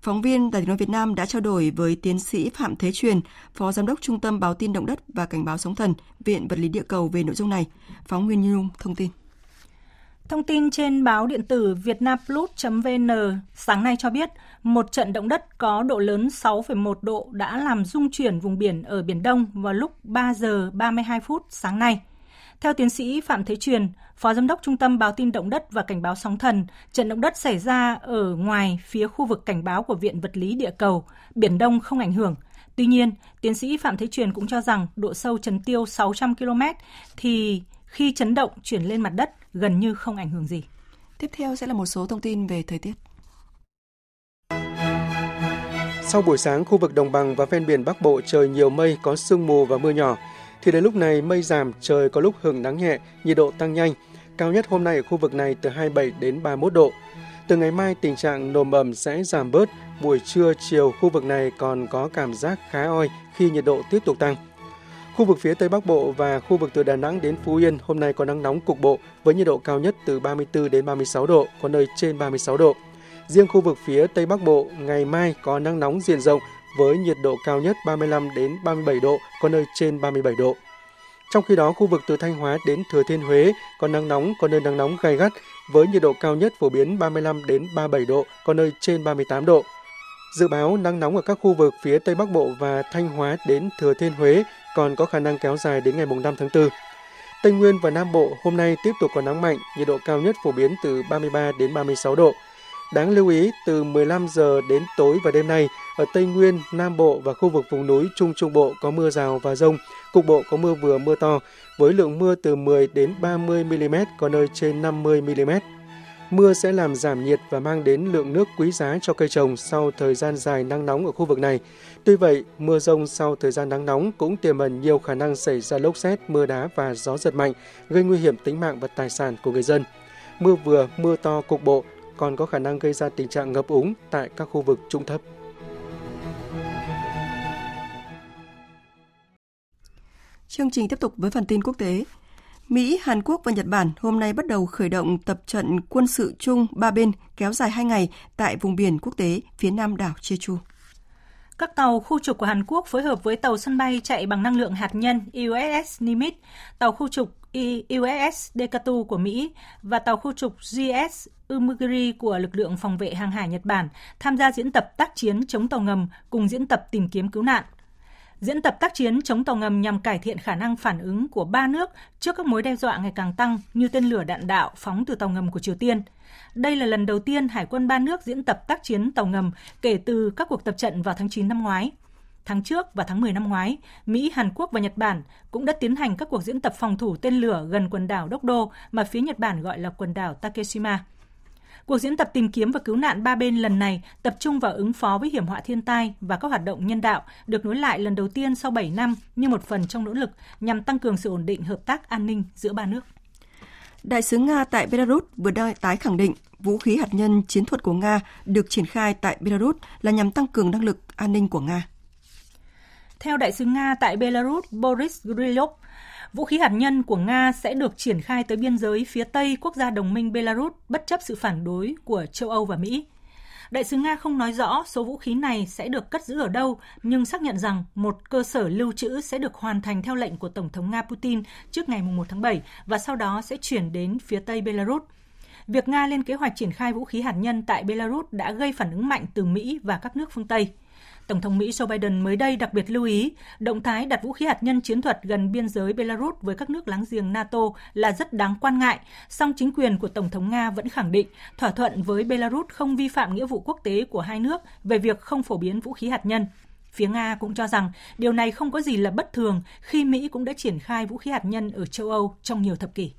Phóng viên Đài tiếng nói Việt Nam đã trao đổi với tiến sĩ Phạm Thế Truyền, Phó Giám đốc Trung tâm Báo tin Động đất và Cảnh báo Sóng thần, Viện Vật lý Địa cầu về nội dung này. Phóng viên Nhung thông tin. Thông tin trên báo điện tử vietnamplus.vn sáng nay cho biết một trận động đất có độ lớn 6,1 độ đã làm rung chuyển vùng biển ở Biển Đông vào lúc 3 giờ 32 phút sáng nay. Theo tiến sĩ Phạm Thế Truyền, Phó Giám đốc Trung tâm Báo tin Động đất và Cảnh báo Sóng thần, trận động đất xảy ra ở ngoài phía khu vực cảnh báo của Viện Vật lý Địa cầu, Biển Đông không ảnh hưởng. Tuy nhiên, tiến sĩ Phạm Thế Truyền cũng cho rằng độ sâu chấn tiêu 600 km thì khi chấn động chuyển lên mặt đất gần như không ảnh hưởng gì. Tiếp theo sẽ là một số thông tin về thời tiết. Sau buổi sáng, khu vực đồng bằng và ven biển Bắc Bộ trời nhiều mây, có sương mù và mưa nhỏ. Thì đến lúc này mây giảm, trời có lúc hưởng nắng nhẹ, nhiệt độ tăng nhanh. Cao nhất hôm nay ở khu vực này từ 27 đến 31 độ. Từ ngày mai tình trạng nồm ẩm sẽ giảm bớt, buổi trưa chiều khu vực này còn có cảm giác khá oi khi nhiệt độ tiếp tục tăng. Khu vực phía Tây Bắc Bộ và khu vực từ Đà Nẵng đến Phú Yên hôm nay có nắng nóng cục bộ với nhiệt độ cao nhất từ 34 đến 36 độ, có nơi trên 36 độ. Riêng khu vực phía Tây Bắc Bộ ngày mai có nắng nóng diện rộng với nhiệt độ cao nhất 35 đến 37 độ, có nơi trên 37 độ. Trong khi đó, khu vực từ Thanh Hóa đến Thừa Thiên Huế có nắng nóng, có nơi nắng nóng gai gắt với nhiệt độ cao nhất phổ biến 35 đến 37 độ, có nơi trên 38 độ. Dự báo nắng nóng ở các khu vực phía Tây Bắc Bộ và Thanh Hóa đến Thừa Thiên Huế còn có khả năng kéo dài đến ngày 5 tháng 4. Tây Nguyên và Nam Bộ hôm nay tiếp tục có nắng mạnh, nhiệt độ cao nhất phổ biến từ 33 đến 36 độ. Đáng lưu ý, từ 15 giờ đến tối và đêm nay, ở Tây Nguyên, Nam Bộ và khu vực vùng núi Trung Trung Bộ có mưa rào và rông, cục bộ có mưa vừa mưa to, với lượng mưa từ 10 đến 30 mm, có nơi trên 50 mm. Mưa sẽ làm giảm nhiệt và mang đến lượng nước quý giá cho cây trồng sau thời gian dài nắng nóng ở khu vực này. Tuy vậy, mưa rông sau thời gian nắng nóng cũng tiềm ẩn nhiều khả năng xảy ra lốc xét, mưa đá và gió giật mạnh, gây nguy hiểm tính mạng và tài sản của người dân. Mưa vừa, mưa to cục bộ còn có khả năng gây ra tình trạng ngập úng tại các khu vực trung thấp. Chương trình tiếp tục với phần tin quốc tế. Mỹ, Hàn Quốc và Nhật Bản hôm nay bắt đầu khởi động tập trận quân sự chung ba bên kéo dài hai ngày tại vùng biển quốc tế phía nam đảo Jeju. Các tàu khu trục của Hàn Quốc phối hợp với tàu sân bay chạy bằng năng lượng hạt nhân USS Nimitz, tàu khu trục USS Dekatu của Mỹ và tàu khu trục GS Umugiri của lực lượng phòng vệ hàng hải Nhật Bản tham gia diễn tập tác chiến chống tàu ngầm cùng diễn tập tìm kiếm cứu nạn. Diễn tập tác chiến chống tàu ngầm nhằm cải thiện khả năng phản ứng của ba nước trước các mối đe dọa ngày càng tăng như tên lửa đạn đạo phóng từ tàu ngầm của Triều Tiên. Đây là lần đầu tiên Hải quân ba nước diễn tập tác chiến tàu ngầm kể từ các cuộc tập trận vào tháng 9 năm ngoái. Tháng trước và tháng 10 năm ngoái, Mỹ, Hàn Quốc và Nhật Bản cũng đã tiến hành các cuộc diễn tập phòng thủ tên lửa gần quần đảo Dokdo mà phía Nhật Bản gọi là quần đảo Takeshima. Cuộc diễn tập tìm kiếm và cứu nạn ba bên lần này tập trung vào ứng phó với hiểm họa thiên tai và các hoạt động nhân đạo, được nối lại lần đầu tiên sau 7 năm như một phần trong nỗ lực nhằm tăng cường sự ổn định hợp tác an ninh giữa ba nước. Đại sứ Nga tại Belarus vừa tái khẳng định vũ khí hạt nhân chiến thuật của Nga được triển khai tại Belarus là nhằm tăng cường năng lực an ninh của Nga. Theo đại sứ Nga tại Belarus Boris Grilov, vũ khí hạt nhân của Nga sẽ được triển khai tới biên giới phía Tây quốc gia đồng minh Belarus bất chấp sự phản đối của châu Âu và Mỹ. Đại sứ Nga không nói rõ số vũ khí này sẽ được cất giữ ở đâu, nhưng xác nhận rằng một cơ sở lưu trữ sẽ được hoàn thành theo lệnh của Tổng thống Nga Putin trước ngày 1 tháng 7 và sau đó sẽ chuyển đến phía Tây Belarus. Việc Nga lên kế hoạch triển khai vũ khí hạt nhân tại Belarus đã gây phản ứng mạnh từ Mỹ và các nước phương Tây. Tổng thống Mỹ Joe Biden mới đây đặc biệt lưu ý, động thái đặt vũ khí hạt nhân chiến thuật gần biên giới Belarus với các nước láng giềng NATO là rất đáng quan ngại, song chính quyền của Tổng thống Nga vẫn khẳng định thỏa thuận với Belarus không vi phạm nghĩa vụ quốc tế của hai nước về việc không phổ biến vũ khí hạt nhân. Phía Nga cũng cho rằng điều này không có gì là bất thường khi Mỹ cũng đã triển khai vũ khí hạt nhân ở châu Âu trong nhiều thập kỷ.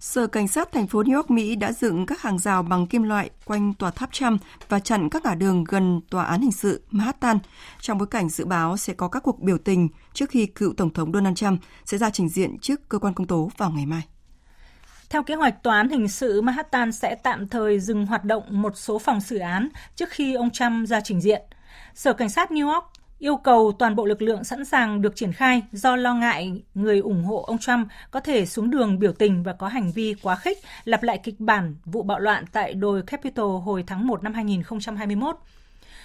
Sở Cảnh sát thành phố New York, Mỹ đã dựng các hàng rào bằng kim loại quanh tòa tháp Trump và chặn các ngã đường gần tòa án hình sự Manhattan trong bối cảnh dự báo sẽ có các cuộc biểu tình trước khi cựu Tổng thống Donald Trump sẽ ra trình diện trước cơ quan công tố vào ngày mai. Theo kế hoạch, tòa án hình sự Manhattan sẽ tạm thời dừng hoạt động một số phòng xử án trước khi ông Trump ra trình diện. Sở Cảnh sát New York yêu cầu toàn bộ lực lượng sẵn sàng được triển khai do lo ngại người ủng hộ ông Trump có thể xuống đường biểu tình và có hành vi quá khích, lặp lại kịch bản vụ bạo loạn tại đồi Capitol hồi tháng 1 năm 2021.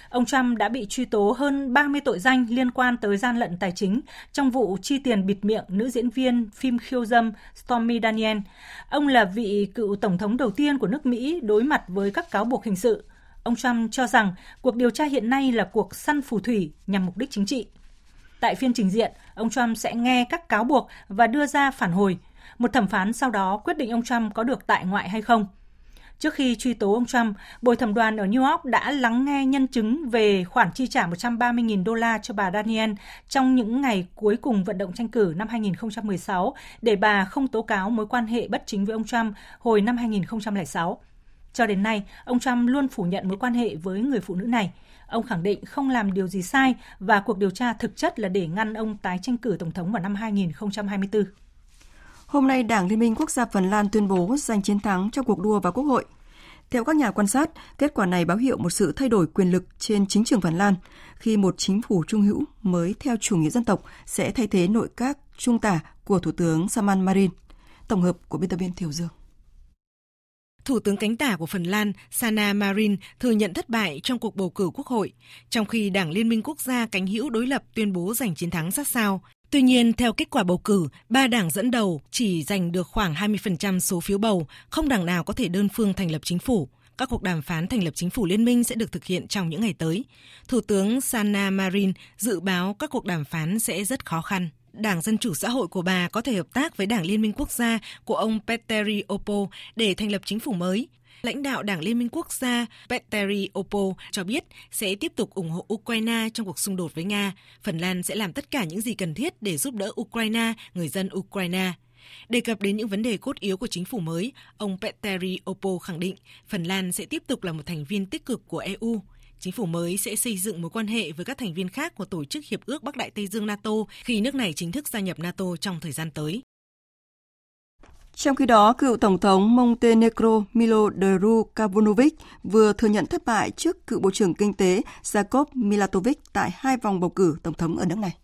Ông Trump đã bị truy tố hơn 30 tội danh liên quan tới gian lận tài chính trong vụ chi tiền bịt miệng nữ diễn viên phim khiêu dâm Stormy Daniel. Ông là vị cựu tổng thống đầu tiên của nước Mỹ đối mặt với các cáo buộc hình sự. Ông Trump cho rằng cuộc điều tra hiện nay là cuộc săn phù thủy nhằm mục đích chính trị. Tại phiên trình diện, ông Trump sẽ nghe các cáo buộc và đưa ra phản hồi. Một thẩm phán sau đó quyết định ông Trump có được tại ngoại hay không. Trước khi truy tố ông Trump, bồi thẩm đoàn ở New York đã lắng nghe nhân chứng về khoản chi trả 130.000 đô la cho bà Daniel trong những ngày cuối cùng vận động tranh cử năm 2016 để bà không tố cáo mối quan hệ bất chính với ông Trump hồi năm 2006. Cho đến nay, ông Trump luôn phủ nhận mối quan hệ với người phụ nữ này. Ông khẳng định không làm điều gì sai và cuộc điều tra thực chất là để ngăn ông tái tranh cử tổng thống vào năm 2024. Hôm nay, Đảng Liên minh Quốc gia Phần Lan tuyên bố giành chiến thắng trong cuộc đua vào Quốc hội. Theo các nhà quan sát, kết quả này báo hiệu một sự thay đổi quyền lực trên chính trường Phần Lan khi một chính phủ trung hữu mới theo chủ nghĩa dân tộc sẽ thay thế nội các trung tả của Thủ tướng Saman Marin. Tổng hợp của biên tập viên Thiều Dương. Thủ tướng cánh tả của Phần Lan Sanna Marin thừa nhận thất bại trong cuộc bầu cử quốc hội, trong khi Đảng Liên minh Quốc gia cánh hữu đối lập tuyên bố giành chiến thắng sát sao. Tuy nhiên, theo kết quả bầu cử, ba đảng dẫn đầu chỉ giành được khoảng 20% số phiếu bầu, không đảng nào có thể đơn phương thành lập chính phủ. Các cuộc đàm phán thành lập chính phủ liên minh sẽ được thực hiện trong những ngày tới. Thủ tướng Sanna Marin dự báo các cuộc đàm phán sẽ rất khó khăn. Đảng Dân Chủ Xã hội của bà có thể hợp tác với Đảng Liên minh Quốc gia của ông Petteri Opo để thành lập chính phủ mới. Lãnh đạo Đảng Liên minh Quốc gia Petteri Opo cho biết sẽ tiếp tục ủng hộ Ukraine trong cuộc xung đột với Nga. Phần Lan sẽ làm tất cả những gì cần thiết để giúp đỡ Ukraine, người dân Ukraine. Đề cập đến những vấn đề cốt yếu của chính phủ mới, ông Petteri Opo khẳng định Phần Lan sẽ tiếp tục là một thành viên tích cực của EU. Chính phủ mới sẽ xây dựng mối quan hệ với các thành viên khác của Tổ chức Hiệp ước Bắc Đại Tây Dương NATO khi nước này chính thức gia nhập NATO trong thời gian tới. Trong khi đó, cựu Tổng thống Montenegro Milo Đukanovic vừa thừa nhận thất bại trước cựu Bộ trưởng Kinh tế Jakov Milatovic tại hai vòng bầu cử Tổng thống ở nước này.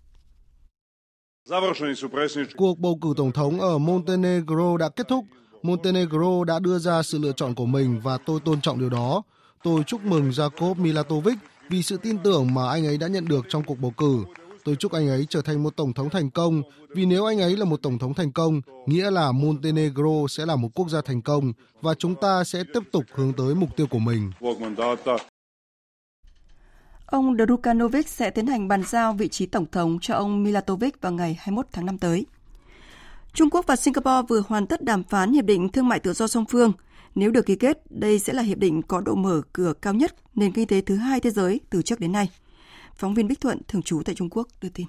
Cuộc bầu cử Tổng thống ở Montenegro đã kết thúc. Montenegro đã đưa ra sự lựa chọn của mình và tôi tôn trọng điều đó. Tôi chúc mừng Jakov Milatovic vì sự tin tưởng mà anh ấy đã nhận được trong cuộc bầu cử. Tôi chúc anh ấy trở thành một tổng thống thành công, vì nếu anh ấy là một tổng thống thành công, nghĩa là Montenegro sẽ là một quốc gia thành công và chúng ta sẽ tiếp tục hướng tới mục tiêu của mình. Ông Drukanovic sẽ tiến hành bàn giao vị trí tổng thống cho ông Milatovic vào ngày 21 tháng 5 tới. Trung Quốc và Singapore vừa hoàn tất đàm phán hiệp định thương mại tự do song phương. Nếu được ký kết, đây sẽ là hiệp định có độ mở cửa cao nhất nền kinh tế thứ hai thế giới từ trước đến nay. Phóng viên Bích Thuận, thường trú tại Trung Quốc, đưa tin.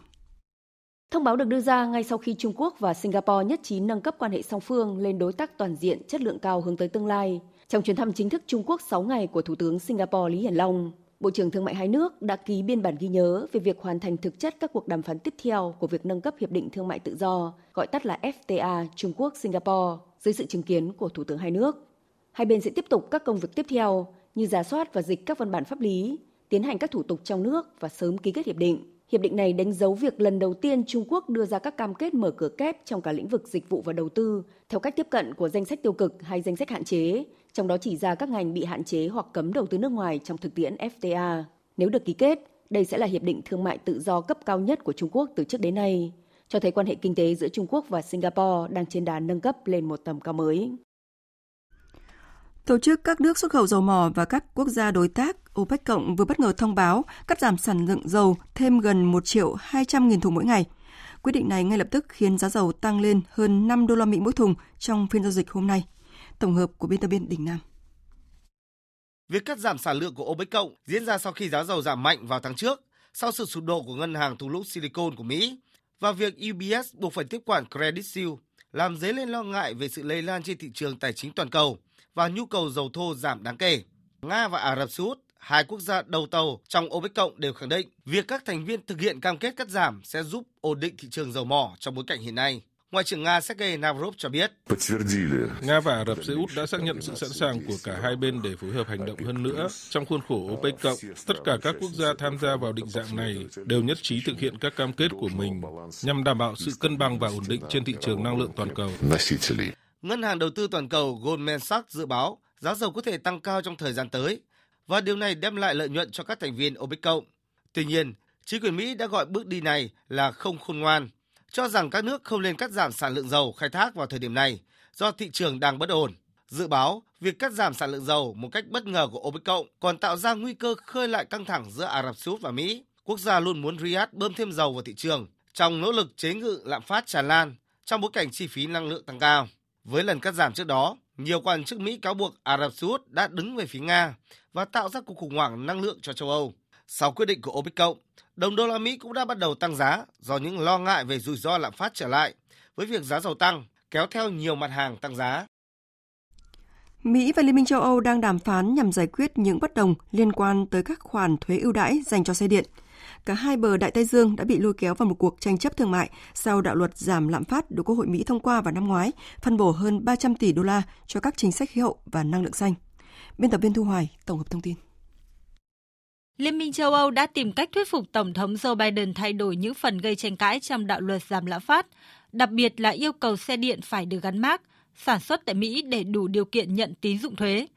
Thông báo được đưa ra ngay sau khi Trung Quốc và Singapore nhất trí nâng cấp quan hệ song phương lên đối tác toàn diện chất lượng cao hướng tới tương lai. Trong chuyến thăm chính thức Trung Quốc 6 ngày của Thủ tướng Singapore Lý Hiển Long, Bộ trưởng Thương mại hai nước đã ký biên bản ghi nhớ về việc hoàn thành thực chất các cuộc đàm phán tiếp theo của việc nâng cấp Hiệp định Thương mại Tự do, gọi tắt là FTA Trung Quốc-Singapore, dưới sự chứng kiến của Thủ tướng hai nước. Hai bên sẽ tiếp tục các công việc tiếp theo như giả soát và dịch các văn bản pháp lý, tiến hành các thủ tục trong nước và sớm ký kết hiệp định. Hiệp định này đánh dấu việc lần đầu tiên Trung Quốc đưa ra các cam kết mở cửa kép trong cả lĩnh vực dịch vụ và đầu tư, theo cách tiếp cận của danh sách tiêu cực hay danh sách hạn chế, trong đó chỉ ra các ngành bị hạn chế hoặc cấm đầu tư nước ngoài trong thực tiễn FTA. Nếu được ký kết, đây sẽ là hiệp định thương mại tự do cấp cao nhất của Trung Quốc từ trước đến nay, cho thấy quan hệ kinh tế giữa Trung Quốc và Singapore đang trên đà nâng cấp lên một tầm cao mới. Tổ chức các nước xuất khẩu dầu mỏ và các quốc gia đối tác OPEC cộng vừa bất ngờ thông báo cắt giảm sản lượng dầu thêm gần 1 triệu 200 nghìn thùng mỗi ngày. Quyết định này ngay lập tức khiến giá dầu tăng lên hơn 5 đô la Mỹ mỗi thùng trong phiên giao dịch hôm nay. Tổng hợp của biên tập viên Đình Nam. Việc cắt giảm sản lượng của OPEC cộng diễn ra sau khi giá dầu giảm mạnh vào tháng trước. sau sự sụp đổ của ngân hàng thung lũng Silicon của Mỹ và việc UBS buộc phải tiếp quản Credit Suisse, làm dấy lên lo ngại về sự lây lan trên thị trường tài chính toàn cầu và nhu cầu dầu thô giảm đáng kể. Nga và Ả Rập Xê Út, hai quốc gia đầu tàu trong OPEC cộng đều khẳng định việc các thành viên thực hiện cam kết cắt giảm sẽ giúp ổn định thị trường dầu mỏ trong bối cảnh hiện nay. Ngoại trưởng Nga Sergei Lavrov cho biết. Nga và Ả Rập Xê Út đã xác nhận sự sẵn sàng của cả hai bên để phối hợp hành động hơn nữa trong khuôn khổ OPEC cộng. Tất cả các quốc gia tham gia vào định dạng này đều nhất trí thực hiện các cam kết của mình nhằm đảm bảo sự cân bằng và ổn định trên thị trường năng lượng toàn cầu. Ngân hàng đầu tư toàn cầu Goldman Sachs dự báo giá dầu có thể tăng cao trong thời gian tới và điều này đem lại lợi nhuận cho các thành viên OPEC cộng. Tuy nhiên, chính quyền Mỹ đã gọi bước đi này là không khôn ngoan cho rằng các nước không nên cắt giảm sản lượng dầu khai thác vào thời điểm này do thị trường đang bất ổn. Dự báo, việc cắt giảm sản lượng dầu một cách bất ngờ của OPEC cộng còn tạo ra nguy cơ khơi lại căng thẳng giữa Ả Rập Xê Út và Mỹ. Quốc gia luôn muốn Riyadh bơm thêm dầu vào thị trường trong nỗ lực chế ngự lạm phát tràn lan trong bối cảnh chi phí năng lượng tăng cao. Với lần cắt giảm trước đó, nhiều quan chức Mỹ cáo buộc Ả Rập Xê Út đã đứng về phía Nga và tạo ra cuộc khủng hoảng năng lượng cho châu Âu. Sau quyết định của OPEC cộng, đồng đô la Mỹ cũng đã bắt đầu tăng giá do những lo ngại về rủi ro lạm phát trở lại, với việc giá dầu tăng kéo theo nhiều mặt hàng tăng giá. Mỹ và Liên minh châu Âu đang đàm phán nhằm giải quyết những bất đồng liên quan tới các khoản thuế ưu đãi dành cho xe điện. Cả hai bờ Đại Tây Dương đã bị lôi kéo vào một cuộc tranh chấp thương mại sau đạo luật giảm lạm phát được Quốc hội Mỹ thông qua vào năm ngoái, phân bổ hơn 300 tỷ đô la cho các chính sách khí hậu và năng lượng xanh. Biên tập viên Thu Hoài tổng hợp thông tin. Liên minh châu Âu đã tìm cách thuyết phục Tổng thống Joe Biden thay đổi những phần gây tranh cãi trong đạo luật giảm lạm phát, đặc biệt là yêu cầu xe điện phải được gắn mác, sản xuất tại Mỹ để đủ điều kiện nhận tín dụng thuế.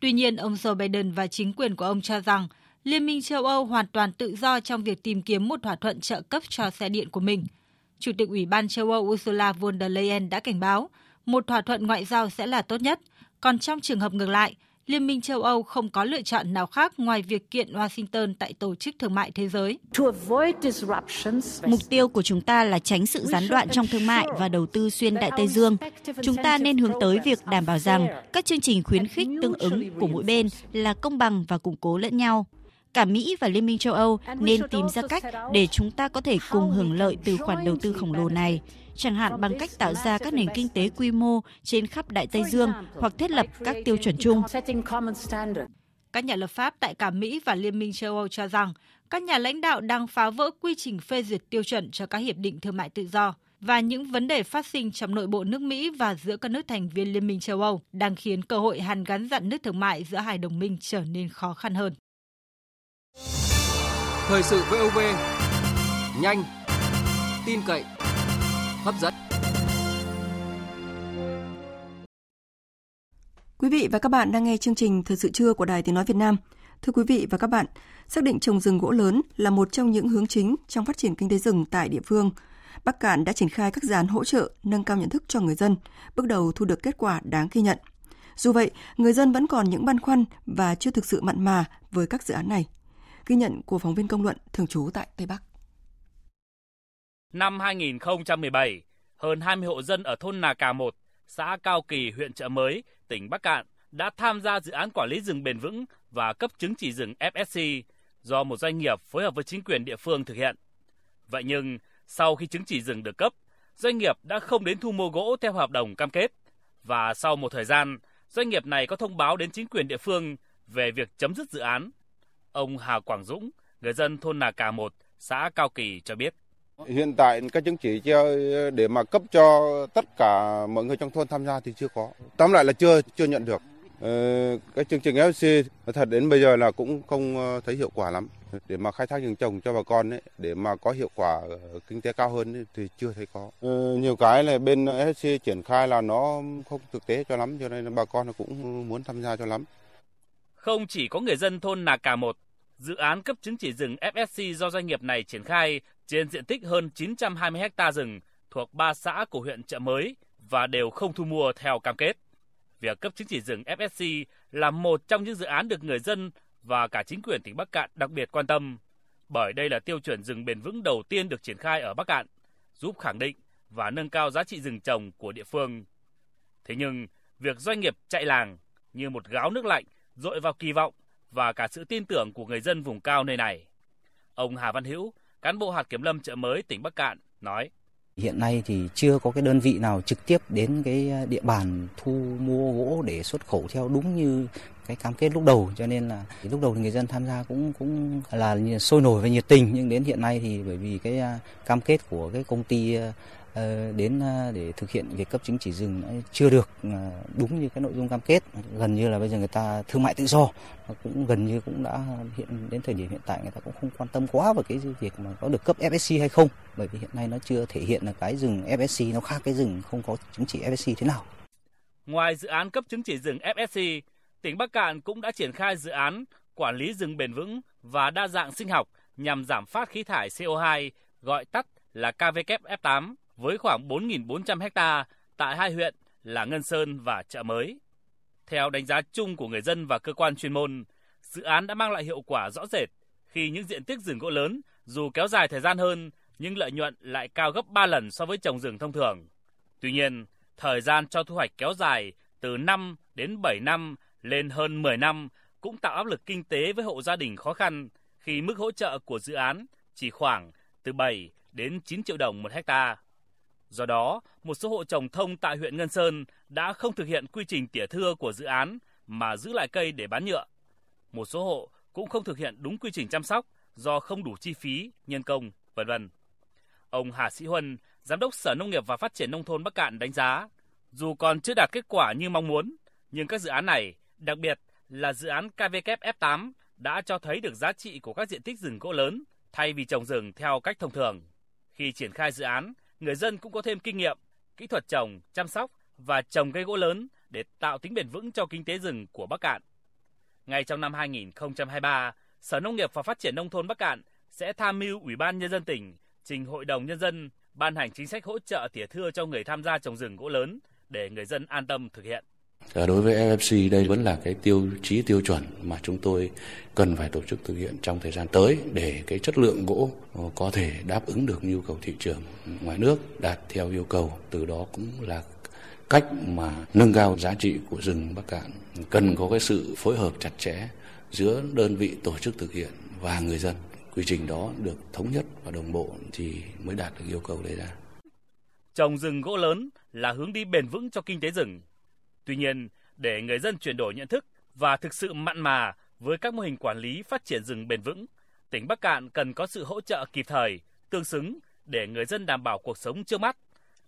Tuy nhiên, ông Joe Biden và chính quyền của ông cho rằng Liên minh châu Âu hoàn toàn tự do trong việc tìm kiếm một thỏa thuận trợ cấp cho xe điện của mình. Chủ tịch Ủy ban châu Âu Ursula von der Leyen đã cảnh báo một thỏa thuận ngoại giao sẽ là tốt nhất, còn trong trường hợp ngược lại – Liên minh châu Âu không có lựa chọn nào khác ngoài việc kiện Washington tại Tổ chức Thương mại Thế giới. Mục tiêu của chúng ta là tránh sự gián đoạn trong thương mại và đầu tư xuyên Đại Tây Dương. Chúng ta nên hướng tới việc đảm bảo rằng các chương trình khuyến khích tương ứng của mỗi bên là công bằng và củng cố lẫn nhau cả Mỹ và Liên minh châu Âu nên tìm ra cách để chúng ta có thể cùng hưởng lợi từ khoản đầu tư khổng lồ này chẳng hạn bằng cách tạo ra các nền kinh tế quy mô trên khắp Đại Tây Dương hoặc thiết lập các tiêu chuẩn chung. Các nhà lập pháp tại cả Mỹ và Liên minh châu Âu cho rằng các nhà lãnh đạo đang phá vỡ quy trình phê duyệt tiêu chuẩn cho các hiệp định thương mại tự do và những vấn đề phát sinh trong nội bộ nước Mỹ và giữa các nước thành viên Liên minh châu Âu đang khiến cơ hội hàn gắn dặn nước thương mại giữa hai đồng minh trở nên khó khăn hơn. Thời sự VOV nhanh, tin cậy, hấp dẫn. Quý vị và các bạn đang nghe chương trình Thời sự trưa của Đài Tiếng Nói Việt Nam. Thưa quý vị và các bạn, xác định trồng rừng gỗ lớn là một trong những hướng chính trong phát triển kinh tế rừng tại địa phương. Bắc Cạn đã triển khai các dự án hỗ trợ nâng cao nhận thức cho người dân, bước đầu thu được kết quả đáng ghi nhận. Dù vậy, người dân vẫn còn những băn khoăn và chưa thực sự mặn mà với các dự án này. Ghi nhận của phóng viên công luận thường trú tại Tây Bắc. Năm 2017, hơn 20 hộ dân ở thôn Nà Cà 1, xã Cao Kỳ, huyện Trợ Mới, tỉnh Bắc Cạn đã tham gia dự án quản lý rừng bền vững và cấp chứng chỉ rừng FSC do một doanh nghiệp phối hợp với chính quyền địa phương thực hiện. Vậy nhưng, sau khi chứng chỉ rừng được cấp, doanh nghiệp đã không đến thu mua gỗ theo hợp đồng cam kết và sau một thời gian, doanh nghiệp này có thông báo đến chính quyền địa phương về việc chấm dứt dự án. Ông Hà Quảng Dũng, người dân thôn Nà Cà 1, xã Cao Kỳ cho biết. Hiện tại các chứng chỉ cho để mà cấp cho tất cả mọi người trong thôn tham gia thì chưa có. Tóm lại là chưa chưa nhận được. Ờ, cái chương trình FC thật đến bây giờ là cũng không ờ, thấy hiệu quả lắm. Để mà khai thác rừng trồng cho bà con ấy, để mà có hiệu quả kinh tế cao hơn ấy, thì chưa thấy có. Ờ, nhiều cái là bên FC triển khai là nó không thực tế cho lắm cho nên bà con cũng muốn tham gia cho lắm. Không chỉ có người dân thôn Nà Cà Một, dự án cấp chứng chỉ rừng FSC do doanh nghiệp này triển khai trên diện tích hơn 920 ha rừng thuộc 3 xã của huyện Trợ Mới và đều không thu mua theo cam kết. Việc cấp chứng chỉ rừng FSC là một trong những dự án được người dân và cả chính quyền tỉnh Bắc Cạn đặc biệt quan tâm, bởi đây là tiêu chuẩn rừng bền vững đầu tiên được triển khai ở Bắc Cạn, giúp khẳng định và nâng cao giá trị rừng trồng của địa phương. Thế nhưng, việc doanh nghiệp chạy làng như một gáo nước lạnh dội vào kỳ vọng và cả sự tin tưởng của người dân vùng cao nơi này. Ông Hà Văn Hữu, cán bộ hạt kiểm lâm chợ mới tỉnh Bắc Cạn nói: Hiện nay thì chưa có cái đơn vị nào trực tiếp đến cái à, địa bàn thu mua gỗ để xuất khẩu theo đúng như cái cam kết lúc đầu. Cho nên là lúc đầu thì người dân tham gia cũng cũng là sôi nổi và nhiệt tình. Nhưng đến hiện nay thì bởi vì cái à, cam kết của cái công ty à, Ờ, đến ờ, để thực hiện việc cấp chứng chỉ rừng chưa được ờ, đúng như cái nội dung cam kết gần như là bây giờ người ta thương mại tự do cũng gần như cũng đã hiện đến thời điểm hiện tại người ta cũng không quan tâm quá vào cái việc mà có được cấp FSC hay không bởi vì hiện nay nó chưa thể hiện là cái rừng FSC nó khác cái rừng không có chứng chỉ FSC thế nào. Ngoài dự án cấp chứng chỉ rừng FSC, tỉnh Bắc Cạn cũng đã triển khai dự án quản lý rừng bền vững và đa dạng sinh học nhằm giảm phát khí thải CO2, gọi tắt là KWF8 với khoảng 4.400 ha tại hai huyện là Ngân Sơn và Chợ Mới. Theo đánh giá chung của người dân và cơ quan chuyên môn, dự án đã mang lại hiệu quả rõ rệt khi những diện tích rừng gỗ lớn dù kéo dài thời gian hơn nhưng lợi nhuận lại cao gấp 3 lần so với trồng rừng thông thường. Tuy nhiên, thời gian cho thu hoạch kéo dài từ 5 đến 7 năm lên hơn 10 năm cũng tạo áp lực kinh tế với hộ gia đình khó khăn khi mức hỗ trợ của dự án chỉ khoảng từ 7 đến 9 triệu đồng một hecta. Do đó, một số hộ trồng thông tại huyện Ngân Sơn đã không thực hiện quy trình tỉa thưa của dự án mà giữ lại cây để bán nhựa. Một số hộ cũng không thực hiện đúng quy trình chăm sóc do không đủ chi phí, nhân công, vân vân. Ông Hà Sĩ Huân, Giám đốc Sở Nông nghiệp và Phát triển Nông thôn Bắc Cạn đánh giá, dù còn chưa đạt kết quả như mong muốn, nhưng các dự án này, đặc biệt là dự án KVKF8 đã cho thấy được giá trị của các diện tích rừng gỗ lớn thay vì trồng rừng theo cách thông thường. Khi triển khai dự án, người dân cũng có thêm kinh nghiệm, kỹ thuật trồng, chăm sóc và trồng cây gỗ lớn để tạo tính bền vững cho kinh tế rừng của Bắc Cạn. Ngay trong năm 2023, Sở Nông nghiệp và Phát triển Nông thôn Bắc Cạn sẽ tham mưu Ủy ban Nhân dân tỉnh trình Hội đồng Nhân dân ban hành chính sách hỗ trợ tỉa thưa cho người tham gia trồng rừng gỗ lớn để người dân an tâm thực hiện. Ờ, đối với FFC đây vẫn là cái tiêu chí tiêu chuẩn mà chúng tôi cần phải tổ chức thực hiện trong thời gian tới để cái chất lượng gỗ ờ, có thể đáp ứng được nhu cầu thị trường ngoài nước, đạt theo yêu cầu. Từ đó cũng là cách mà nâng cao giá trị của rừng Bắc Cạn. Cần có cái sự phối hợp chặt chẽ giữa đơn vị tổ chức thực hiện và người dân. Quy trình đó được thống nhất và đồng bộ thì mới đạt được yêu cầu đề ra. Trồng rừng gỗ lớn là hướng đi bền vững cho kinh tế rừng Tuy nhiên, để người dân chuyển đổi nhận thức và thực sự mặn mà với các mô hình quản lý phát triển rừng bền vững, tỉnh Bắc Cạn cần có sự hỗ trợ kịp thời, tương xứng để người dân đảm bảo cuộc sống trước mắt,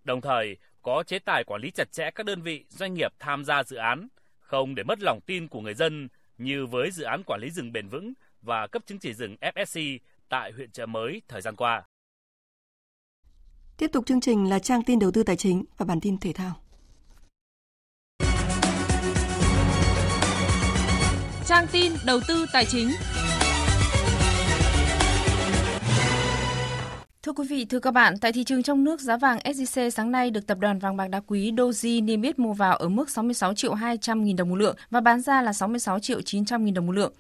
đồng thời có chế tài quản lý chặt chẽ các đơn vị doanh nghiệp tham gia dự án, không để mất lòng tin của người dân như với dự án quản lý rừng bền vững và cấp chứng chỉ rừng FSC tại huyện Chợ Mới thời gian qua. Tiếp tục chương trình là trang tin đầu tư tài chính và bản tin thể thao. Trang tin đầu tư tài chính. Thưa quý vị, thưa các bạn, tại thị trường trong nước, giá vàng SJC sáng nay được tập đoàn vàng bạc đá quý Doji niêm yết mua vào ở mức 66 triệu 200 nghìn đồng một lượng và bán ra là 66 triệu 900 nghìn đồng một lượng.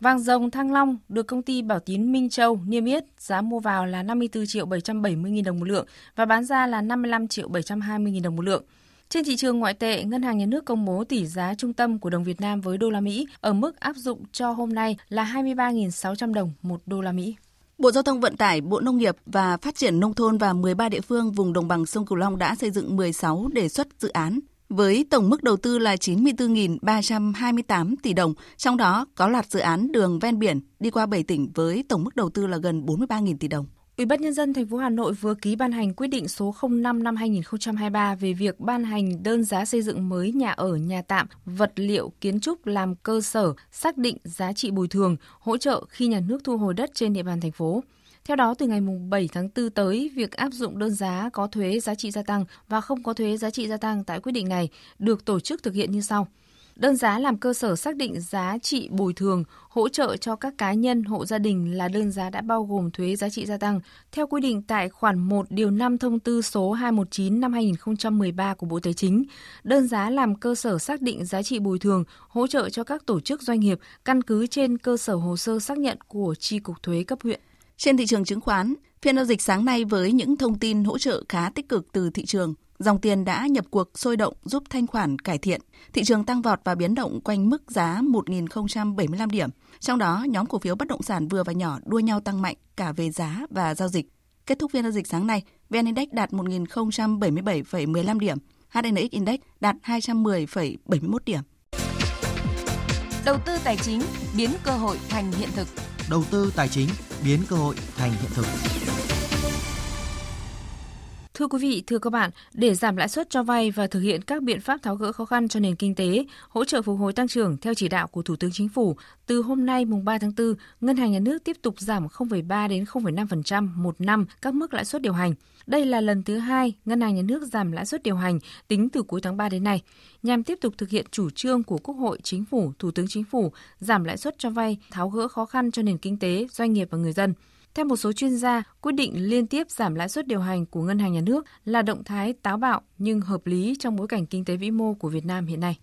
Vàng rồng Thăng Long được công ty Bảo Tín Minh Châu niêm yết giá mua vào là 54 triệu 770 nghìn đồng một lượng và bán ra là 55 triệu 720 nghìn đồng một lượng. Trên thị trường ngoại tệ, Ngân hàng Nhà nước công bố tỷ giá trung tâm của đồng Việt Nam với đô la Mỹ ở mức áp dụng cho hôm nay là 23.600 đồng một đô la Mỹ. Bộ Giao thông Vận tải, Bộ Nông nghiệp và Phát triển Nông thôn và 13 địa phương vùng đồng bằng sông Cửu Long đã xây dựng 16 đề xuất dự án với tổng mức đầu tư là 94.328 tỷ đồng, trong đó có loạt dự án đường ven biển đi qua 7 tỉnh với tổng mức đầu tư là gần 43.000 tỷ đồng. Ủy ban nhân dân thành phố Hà Nội vừa ký ban hành quyết định số 05 năm 2023 về việc ban hành đơn giá xây dựng mới nhà ở, nhà tạm, vật liệu kiến trúc làm cơ sở xác định giá trị bồi thường, hỗ trợ khi nhà nước thu hồi đất trên địa bàn thành phố. Theo đó, từ ngày 7 tháng 4 tới, việc áp dụng đơn giá có thuế giá trị gia tăng và không có thuế giá trị gia tăng tại quyết định này được tổ chức thực hiện như sau. Đơn giá làm cơ sở xác định giá trị bồi thường, hỗ trợ cho các cá nhân, hộ gia đình là đơn giá đã bao gồm thuế giá trị gia tăng theo quy định tại khoản 1 điều 5 thông tư số 219 năm 2013 của Bộ Tài chính. Đơn giá làm cơ sở xác định giá trị bồi thường, hỗ trợ cho các tổ chức doanh nghiệp căn cứ trên cơ sở hồ sơ xác nhận của Tri cục thuế cấp huyện. Trên thị trường chứng khoán, phiên giao dịch sáng nay với những thông tin hỗ trợ khá tích cực từ thị trường, Dòng tiền đã nhập cuộc sôi động giúp thanh khoản cải thiện, thị trường tăng vọt và biến động quanh mức giá 1.075 điểm. Trong đó, nhóm cổ phiếu bất động sản vừa và nhỏ đua nhau tăng mạnh cả về giá và giao dịch. Kết thúc phiên giao dịch sáng nay, VN Index đạt 1.077,15 điểm, HNX Index đạt 210,71 điểm. Đầu tư tài chính biến cơ hội thành hiện thực. Đầu tư tài chính biến cơ hội thành hiện thực. Thưa quý vị, thưa các bạn, để giảm lãi suất cho vay và thực hiện các biện pháp tháo gỡ khó khăn cho nền kinh tế, hỗ trợ phục hồi tăng trưởng theo chỉ đạo của Thủ tướng Chính phủ, từ hôm nay mùng 3 tháng 4, Ngân hàng Nhà nước tiếp tục giảm 0,3 đến 0,5% một năm các mức lãi suất điều hành. Đây là lần thứ hai Ngân hàng Nhà nước giảm lãi suất điều hành tính từ cuối tháng 3 đến nay, nhằm tiếp tục thực hiện chủ trương của Quốc hội, Chính phủ, Thủ tướng Chính phủ giảm lãi suất cho vay, tháo gỡ khó khăn cho nền kinh tế, doanh nghiệp và người dân. Theo một số chuyên gia, quyết định liên tiếp giảm lãi suất điều hành của Ngân hàng Nhà nước là động thái táo bạo nhưng hợp lý trong bối cảnh kinh tế vĩ mô của Việt Nam hiện nay.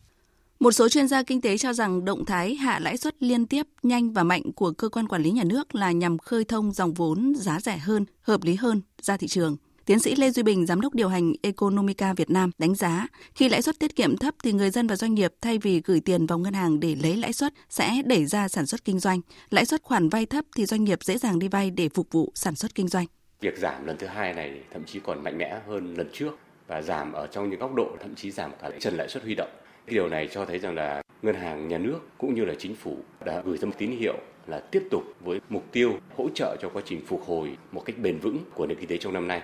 Một số chuyên gia kinh tế cho rằng động thái hạ lãi suất liên tiếp nhanh và mạnh của cơ quan quản lý nhà nước là nhằm khơi thông dòng vốn giá rẻ hơn, hợp lý hơn ra thị trường. Tiến sĩ Lê Duy Bình, giám đốc điều hành Economica Việt Nam đánh giá, khi lãi suất tiết kiệm thấp thì người dân và doanh nghiệp thay vì gửi tiền vào ngân hàng để lấy lãi suất sẽ đẩy ra sản xuất kinh doanh. Lãi suất khoản vay thấp thì doanh nghiệp dễ dàng đi vay để phục vụ sản xuất kinh doanh. Việc giảm lần thứ hai này thậm chí còn mạnh mẽ hơn lần trước và giảm ở trong những góc độ thậm chí giảm cả trần lãi suất huy động. Điều này cho thấy rằng là ngân hàng nhà nước cũng như là chính phủ đã gửi ra một tín hiệu là tiếp tục với mục tiêu hỗ trợ cho quá trình phục hồi một cách bền vững của nền kinh tế trong năm nay.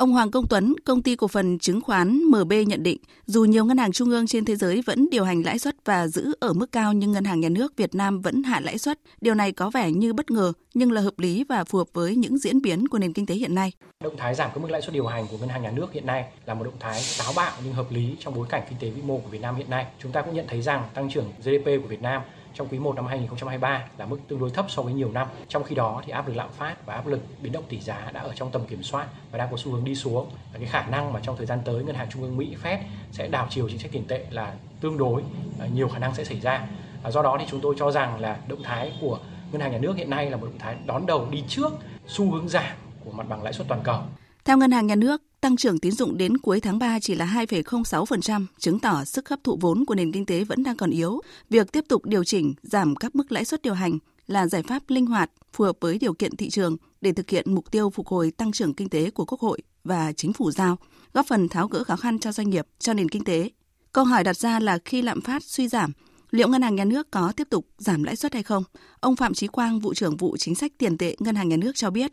Ông Hoàng Công Tuấn, công ty cổ phần chứng khoán MB nhận định, dù nhiều ngân hàng trung ương trên thế giới vẫn điều hành lãi suất và giữ ở mức cao nhưng ngân hàng nhà nước Việt Nam vẫn hạ lãi suất. Điều này có vẻ như bất ngờ nhưng là hợp lý và phù hợp với những diễn biến của nền kinh tế hiện nay. Động thái giảm cái mức lãi suất điều hành của ngân hàng nhà nước hiện nay là một động thái táo bạo nhưng hợp lý trong bối cảnh kinh tế vĩ mô của Việt Nam hiện nay. Chúng ta cũng nhận thấy rằng tăng trưởng GDP của Việt Nam trong quý 1 năm 2023 là mức tương đối thấp so với nhiều năm. Trong khi đó thì áp lực lạm phát và áp lực biến động tỷ giá đã ở trong tầm kiểm soát và đang có xu hướng đi xuống. Và cái khả năng mà trong thời gian tới ngân hàng trung ương Mỹ Fed sẽ đảo chiều chính sách tiền tệ là tương đối à, nhiều khả năng sẽ xảy ra. Và do đó thì chúng tôi cho rằng là động thái của ngân hàng nhà nước hiện nay là một động thái đón đầu đi trước xu hướng giảm của mặt bằng lãi suất toàn cầu. Theo ngân hàng nhà nước, tăng trưởng tín dụng đến cuối tháng 3 chỉ là 2,06%, chứng tỏ sức hấp thụ vốn của nền kinh tế vẫn đang còn yếu. Việc tiếp tục điều chỉnh, giảm các mức lãi suất điều hành là giải pháp linh hoạt, phù hợp với điều kiện thị trường để thực hiện mục tiêu phục hồi tăng trưởng kinh tế của Quốc hội và chính phủ giao, góp phần tháo gỡ khó khăn cho doanh nghiệp, cho nền kinh tế. Câu hỏi đặt ra là khi lạm phát suy giảm, liệu ngân hàng nhà nước có tiếp tục giảm lãi suất hay không? Ông Phạm Chí Quang, vụ trưởng vụ chính sách tiền tệ ngân hàng nhà nước cho biết,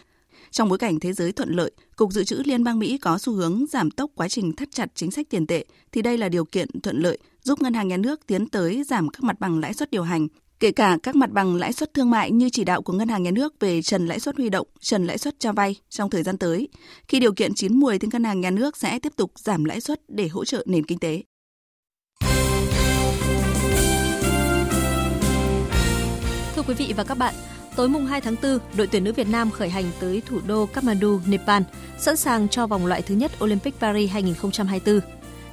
trong bối cảnh thế giới thuận lợi, Cục Dự trữ Liên bang Mỹ có xu hướng giảm tốc quá trình thắt chặt chính sách tiền tệ, thì đây là điều kiện thuận lợi giúp ngân hàng nhà nước tiến tới giảm các mặt bằng lãi suất điều hành, kể cả các mặt bằng lãi suất thương mại như chỉ đạo của ngân hàng nhà nước về trần lãi suất huy động, trần lãi suất cho vay trong thời gian tới. Khi điều kiện chín mùi thì ngân hàng nhà nước sẽ tiếp tục giảm lãi suất để hỗ trợ nền kinh tế. Thưa quý vị và các bạn, Tối mùng 2 tháng 4, đội tuyển nữ Việt Nam khởi hành tới thủ đô Kathmandu, Nepal, sẵn sàng cho vòng loại thứ nhất Olympic Paris 2024.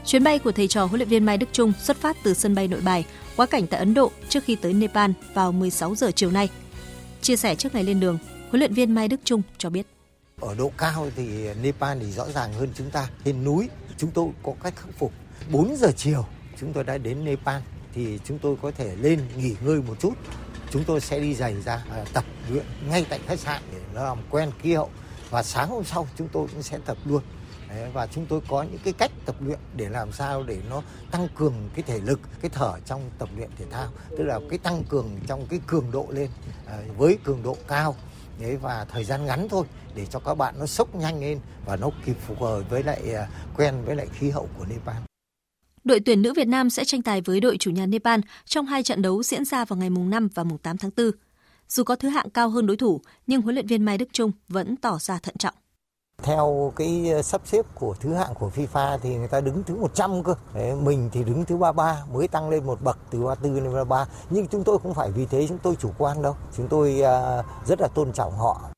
Chuyến bay của thầy trò huấn luyện viên Mai Đức Chung xuất phát từ sân bay Nội Bài, quá cảnh tại Ấn Độ trước khi tới Nepal vào 16 giờ chiều nay. Chia sẻ trước ngày lên đường, huấn luyện viên Mai Đức Chung cho biết. Ở độ cao thì Nepal thì rõ ràng hơn chúng ta. Trên núi chúng tôi có cách khắc phục. 4 giờ chiều chúng tôi đã đến Nepal thì chúng tôi có thể lên nghỉ ngơi một chút chúng tôi sẽ đi giày ra à, tập luyện ngay tại khách sạn để nó làm quen khí hậu. Và sáng hôm sau chúng tôi cũng sẽ tập luôn. Đấy, và chúng tôi có những cái cách tập luyện để làm sao để nó tăng cường cái thể lực cái thở trong tập luyện thể thao. Tức là cái tăng cường trong cái cường độ lên à, với cường độ cao. Đấy và thời gian ngắn thôi để cho các bạn nó sốc nhanh lên và nó kịp phục hồi với lại à, quen với lại khí hậu của Nepal đội tuyển nữ Việt Nam sẽ tranh tài với đội chủ nhà Nepal trong hai trận đấu diễn ra vào ngày mùng 5 và mùng 8 tháng 4. Dù có thứ hạng cao hơn đối thủ, nhưng huấn luyện viên Mai Đức Chung vẫn tỏ ra thận trọng. Theo cái ờ, sắp xếp của thứ hạng của FIFA thì người ta đứng thứ 100 cơ. Đấy, mình thì đứng thứ 33 mới tăng lên một bậc từ 34 lên 33. Nhưng chúng tôi không phải vì thế chúng tôi chủ quan đâu. Chúng tôi ờ, rất là tôn trọng họ.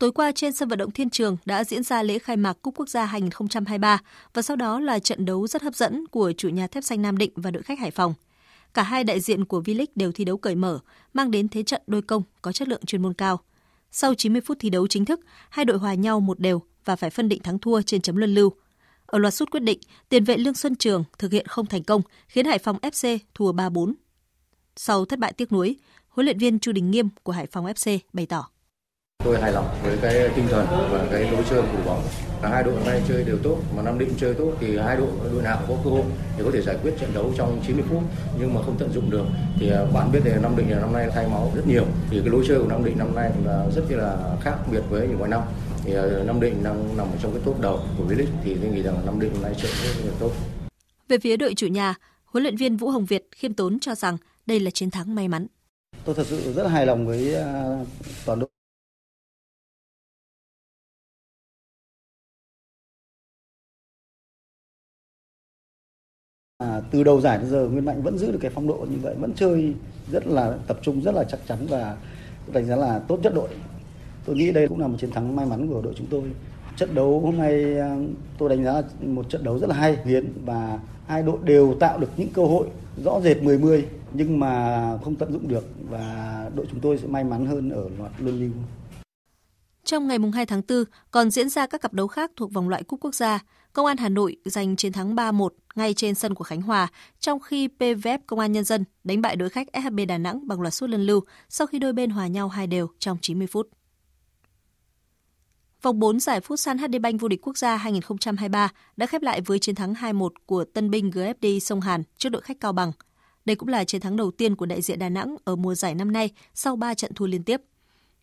Tối qua trên sân vận động Thiên Trường đã diễn ra lễ khai mạc Cúp Quốc gia 2023 và sau đó là trận đấu rất hấp dẫn của chủ nhà thép xanh Nam Định và đội khách Hải Phòng. Cả hai đại diện của V-League đều thi đấu cởi mở, mang đến thế trận đôi công có chất lượng chuyên môn cao. Sau 90 phút thi đấu chính thức, hai đội hòa nhau một đều và phải phân định thắng thua trên chấm luân lưu. Ở loạt sút quyết định, tiền vệ Lương Xuân Trường thực hiện không thành công, khiến Hải Phòng FC thua 3-4. Sau thất bại tiếc nuối, huấn luyện viên Chu Đình Nghiêm của Hải Phòng FC bày tỏ. Tôi hài lòng với cái tinh thần và cái lối chơi của bóng. Cả hai đội hôm nay chơi đều tốt, mà Nam Định chơi tốt thì hai đội đội nào có cơ hội để có thể giải quyết trận đấu trong 90 phút nhưng mà không tận dụng được. Thì à, bạn biết là Nam Định là năm nay thay máu rất nhiều. Thì cái lối chơi của Nam Định năm nay là rất là khác biệt với những mọi năm. Thì à, Nam Định đang nằm trong cái top đầu của V-League thì tôi nghĩ rằng Nam Định hôm nay chơi rất là tốt. Về phía đội chủ nhà, huấn luyện viên Vũ Hồng Việt khiêm tốn cho rằng đây là chiến thắng may mắn. Tôi thật sự rất hài lòng với à, toàn đội À, từ đầu giải đến giờ Nguyên Mạnh vẫn giữ được cái phong độ như vậy, vẫn chơi rất là tập trung, rất là chắc chắn và đánh giá là tốt nhất đội. Tôi nghĩ đây cũng là một chiến thắng may mắn của đội chúng tôi. Trận đấu hôm nay à, tôi đánh giá là một trận đấu rất là hay, hiến và hai đội đều tạo được những cơ hội rõ rệt 10-10 nhưng mà không tận dụng được và đội chúng tôi sẽ may mắn hơn ở loạt luân lưu. Trong ngày 2 tháng 4 còn diễn ra các cặp đấu khác thuộc vòng loại cúp quốc gia. Công an Hà Nội giành chiến thắng 3-1 ngay trên sân của Khánh Hòa, trong khi PVF Công an Nhân dân đánh bại đối khách SHB Đà Nẵng bằng loạt sút luân lưu sau khi đôi bên hòa nhau hai đều trong 90 phút. Vòng 4 giải Phút Futsal HD Bank vô địch quốc gia 2023 đã khép lại với chiến thắng 2-1 của tân binh GFD Sông Hàn trước đội khách Cao Bằng. Đây cũng là chiến thắng đầu tiên của đại diện Đà Nẵng ở mùa giải năm nay sau 3 trận thua liên tiếp.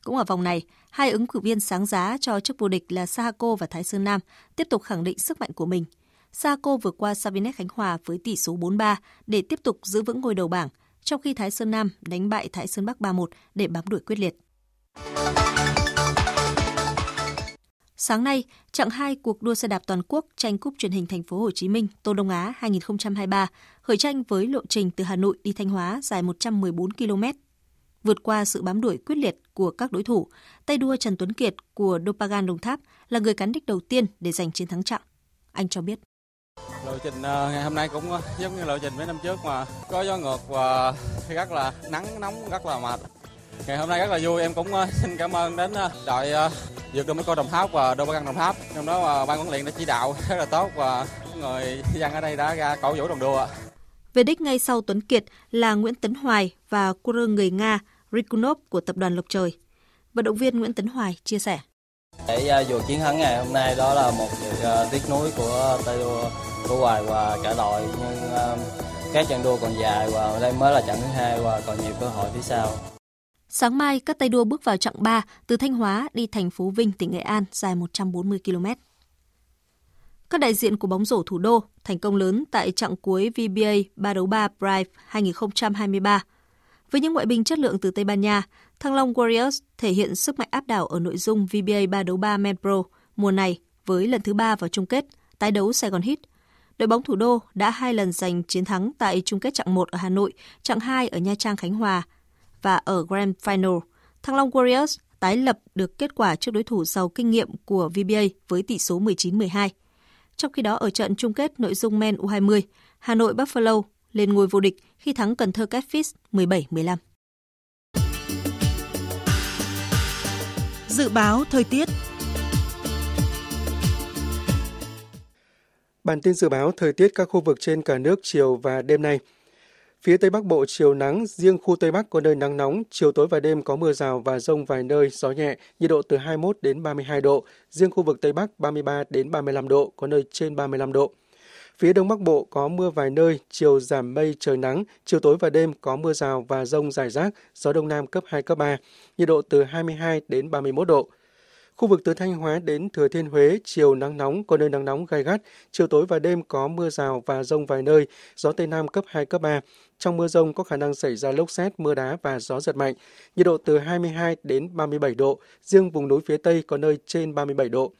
Cũng ở vòng này, hai ứng cử viên sáng giá cho chức vô địch là Sahako và Thái Sơn Nam tiếp tục khẳng định sức mạnh của mình. Sahako vượt qua Savinet Khánh Hòa với tỷ số 4-3 để tiếp tục giữ vững ngôi đầu bảng, trong khi Thái Sơn Nam đánh bại Thái Sơn Bắc 3-1 để bám đuổi quyết liệt. Sáng nay, chặng 2 cuộc đua xe đạp toàn quốc tranh cúp truyền hình thành phố Hồ Chí Minh Tô Đông Á 2023 khởi tranh với lộ trình từ Hà Nội đi Thanh Hóa dài 114 km vượt qua sự bám đuổi quyết liệt của các đối thủ, tay đua Trần Tuấn Kiệt của Dopagan Đồng Tháp là người cán đích đầu tiên để giành chiến thắng chặng. Anh cho biết. Lộ trình ờ, ngày hôm nay cũng ờ, giống như lộ trình mấy năm trước mà có gió ngược và rất là nắng nóng rất là mệt. Ngày hôm nay rất là vui, em cũng ờ, xin cảm ơn đến đội vượt đua mấy cô Đồng Tháp và Dopagan Đồng Tháp. Trong đó ban huấn luyện đã chỉ đạo rất là tốt và người dân ở đây đã ra cổ vũ đồng đua. Về đích ngay sau Tuấn Kiệt là Nguyễn Tấn Hoài và cua người Nga Rikunov của tập đoàn Lộc Trời. Vận động viên Nguyễn Tấn Hoài chia sẻ. Để uh, chiến thắng ngày hôm nay đó là một việc uh, tiếc nuối của tay đua của Hoài và cả đội nhưng um, các trận đua còn dài và đây mới là trận thứ hai và còn nhiều cơ hội phía sau. Sáng mai, các tay đua bước vào chặng 3 từ Thanh Hóa đi thành phố Vinh, tỉnh Nghệ An dài 140 km. Các đại diện của bóng rổ thủ đô thành công lớn tại chặng cuối VBA 3 đấu 3 Pride 2023. Với những ngoại binh chất lượng từ Tây Ban Nha, Thăng Long Warriors thể hiện sức mạnh áp đảo ở nội dung VBA 3 đấu 3 Men Pro mùa này với lần thứ ba vào chung kết, tái đấu Sài Gòn Heat. Đội bóng thủ đô đã hai lần giành chiến thắng tại chung kết chặng 1 ở Hà Nội, chặng 2 ở Nha Trang Khánh Hòa và ở Grand Final. Thăng Long Warriors tái lập được kết quả trước đối thủ giàu kinh nghiệm của VBA với tỷ số 19-12. Trong khi đó ở trận chung kết nội dung men U20, Hà Nội Buffalo lên ngôi vô địch khi thắng Cần Thơ Catfish 17-15. Dự báo thời tiết Bản tin dự báo thời tiết các khu vực trên cả nước chiều và đêm nay. Phía Tây Bắc Bộ chiều nắng, riêng khu Tây Bắc có nơi nắng nóng, chiều tối và đêm có mưa rào và rông vài nơi, gió nhẹ, nhiệt độ từ 21 đến 32 độ, riêng khu vực Tây Bắc 33 đến 35 độ, có nơi trên 35 độ. Phía Đông Bắc Bộ có mưa vài nơi, chiều giảm mây trời nắng, chiều tối và đêm có mưa rào và rông rải rác, gió Đông Nam cấp 2, cấp 3, nhiệt độ từ 22 đến 31 độ. Khu vực từ Thanh Hóa đến Thừa Thiên Huế, chiều nắng nóng, có nơi nắng nóng gai gắt, chiều tối và đêm có mưa rào và rông vài nơi, gió Tây Nam cấp 2, cấp 3. Trong mưa rông có khả năng xảy ra lốc xét, mưa đá và gió giật mạnh, nhiệt độ từ 22 đến 37 độ, riêng vùng núi phía Tây có nơi trên 37 độ.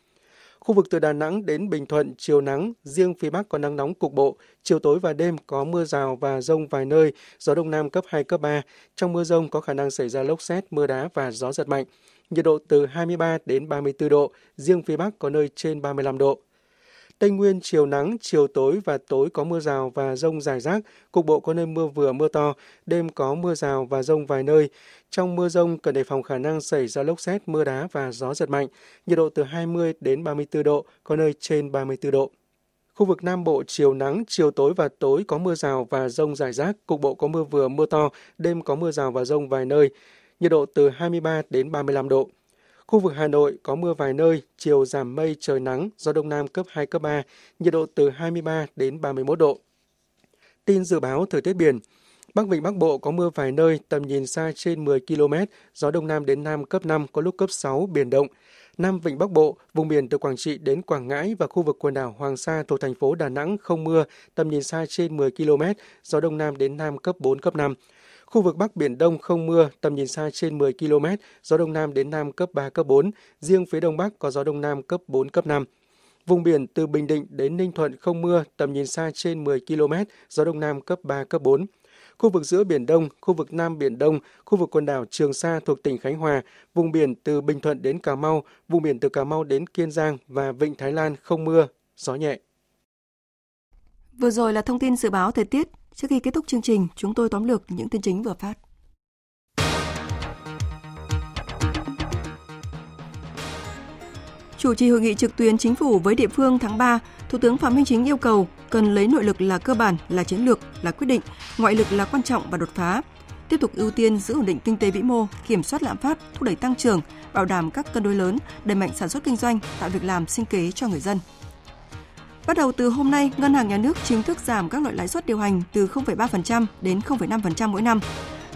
Khu vực từ Đà Nẵng đến Bình Thuận chiều nắng, riêng phía Bắc có nắng nóng cục bộ, chiều tối và đêm có mưa rào và rông vài nơi, gió Đông Nam cấp 2, cấp 3. Trong mưa rông có khả năng xảy ra lốc xét, mưa đá và gió giật mạnh. Nhiệt độ từ 23 đến 34 độ, riêng phía Bắc có nơi trên 35 độ. Tây Nguyên chiều nắng, chiều tối và tối có mưa rào và rông rải rác, cục bộ có nơi mưa vừa mưa to, đêm có mưa rào và rông vài nơi. Trong mưa rông cần đề phòng khả năng xảy ra lốc xét, mưa đá và gió giật mạnh, nhiệt độ từ 20 đến 34 độ, có nơi trên 34 độ. Khu vực Nam Bộ chiều nắng, chiều tối và tối có mưa rào và rông rải rác, cục bộ có mưa vừa mưa to, đêm có mưa rào và rông vài nơi, nhiệt độ từ 23 đến 35 độ. Khu vực Hà Nội có mưa vài nơi, chiều giảm mây trời nắng, gió đông nam cấp 2 cấp 3, nhiệt độ từ 23 đến 31 độ. Tin dự báo thời tiết biển. Bắc Vịnh Bắc Bộ có mưa vài nơi, tầm nhìn xa trên 10 km, gió đông nam đến nam cấp 5, có lúc cấp 6, biển động. Nam Vịnh Bắc Bộ, vùng biển từ Quảng Trị đến Quảng Ngãi và khu vực quần đảo Hoàng Sa thuộc thành phố Đà Nẵng không mưa, tầm nhìn xa trên 10 km, gió đông nam đến nam cấp 4, cấp 5. Khu vực Bắc Biển Đông không mưa, tầm nhìn xa trên 10 km, gió Đông Nam đến Nam cấp 3, cấp 4. Riêng phía Đông Bắc có gió Đông Nam cấp 4, cấp 5. Vùng biển từ Bình Định đến Ninh Thuận không mưa, tầm nhìn xa trên 10 km, gió Đông Nam cấp 3, cấp 4. Khu vực giữa Biển Đông, khu vực Nam Biển Đông, khu vực quần đảo Trường Sa thuộc tỉnh Khánh Hòa, vùng biển từ Bình Thuận đến Cà Mau, vùng biển từ Cà Mau đến Kiên Giang và Vịnh Thái Lan không mưa, gió nhẹ. Vừa rồi là thông tin dự báo thời tiết Trước khi kết thúc chương trình, chúng tôi tóm lược những tin chính vừa phát. Chủ trì hội nghị trực tuyến chính phủ với địa phương tháng 3, Thủ tướng Phạm Minh Chính yêu cầu cần lấy nội lực là cơ bản, là chiến lược, là quyết định, ngoại lực là quan trọng và đột phá. Tiếp tục ưu tiên giữ ổn định kinh tế vĩ mô, kiểm soát lạm phát, thúc đẩy tăng trưởng, bảo đảm các cân đối lớn, đẩy mạnh sản xuất kinh doanh, tạo việc làm sinh kế cho người dân. Bắt đầu từ hôm nay, Ngân hàng Nhà nước chính thức giảm các loại lãi suất điều hành từ 0,3% đến 0,5% mỗi năm.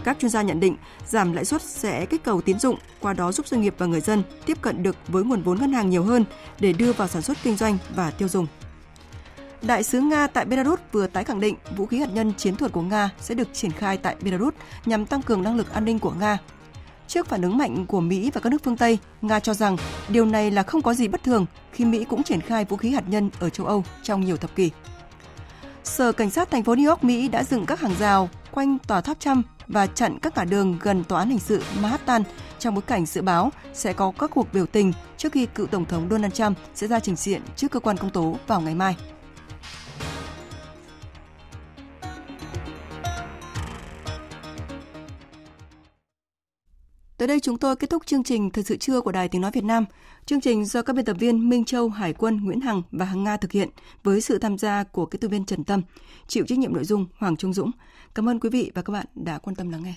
Các chuyên gia nhận định giảm lãi suất sẽ kích cầu tín dụng, qua đó giúp doanh nghiệp và người dân tiếp cận được với nguồn vốn ngân hàng nhiều hơn để đưa vào sản xuất kinh doanh và tiêu dùng. Đại sứ Nga tại Belarus vừa tái khẳng định vũ khí hạt nhân chiến thuật của Nga sẽ được triển khai tại Belarus nhằm tăng cường năng lực an ninh của Nga Trước phản ứng mạnh của Mỹ và các nước phương Tây, Nga cho rằng điều này là không có gì bất thường khi Mỹ cũng triển khai vũ khí hạt nhân ở châu Âu trong nhiều thập kỷ. Sở Cảnh sát thành phố New York, Mỹ đã dựng các hàng rào quanh tòa tháp Trump và chặn các ngã đường gần tòa án hình sự Manhattan trong bối cảnh dự báo sẽ có các cuộc biểu tình trước khi cựu Tổng thống Donald Trump sẽ ra trình diện trước cơ quan công tố vào ngày mai. Tới đây chúng tôi kết thúc chương trình Thời sự trưa của Đài Tiếng Nói Việt Nam. Chương trình do các biên tập viên Minh Châu, Hải quân, Nguyễn Hằng và Hằng Nga thực hiện với sự tham gia của kỹ thuật viên Trần Tâm, chịu trách nhiệm nội dung Hoàng Trung Dũng. Cảm ơn quý vị và các bạn đã quan tâm lắng nghe.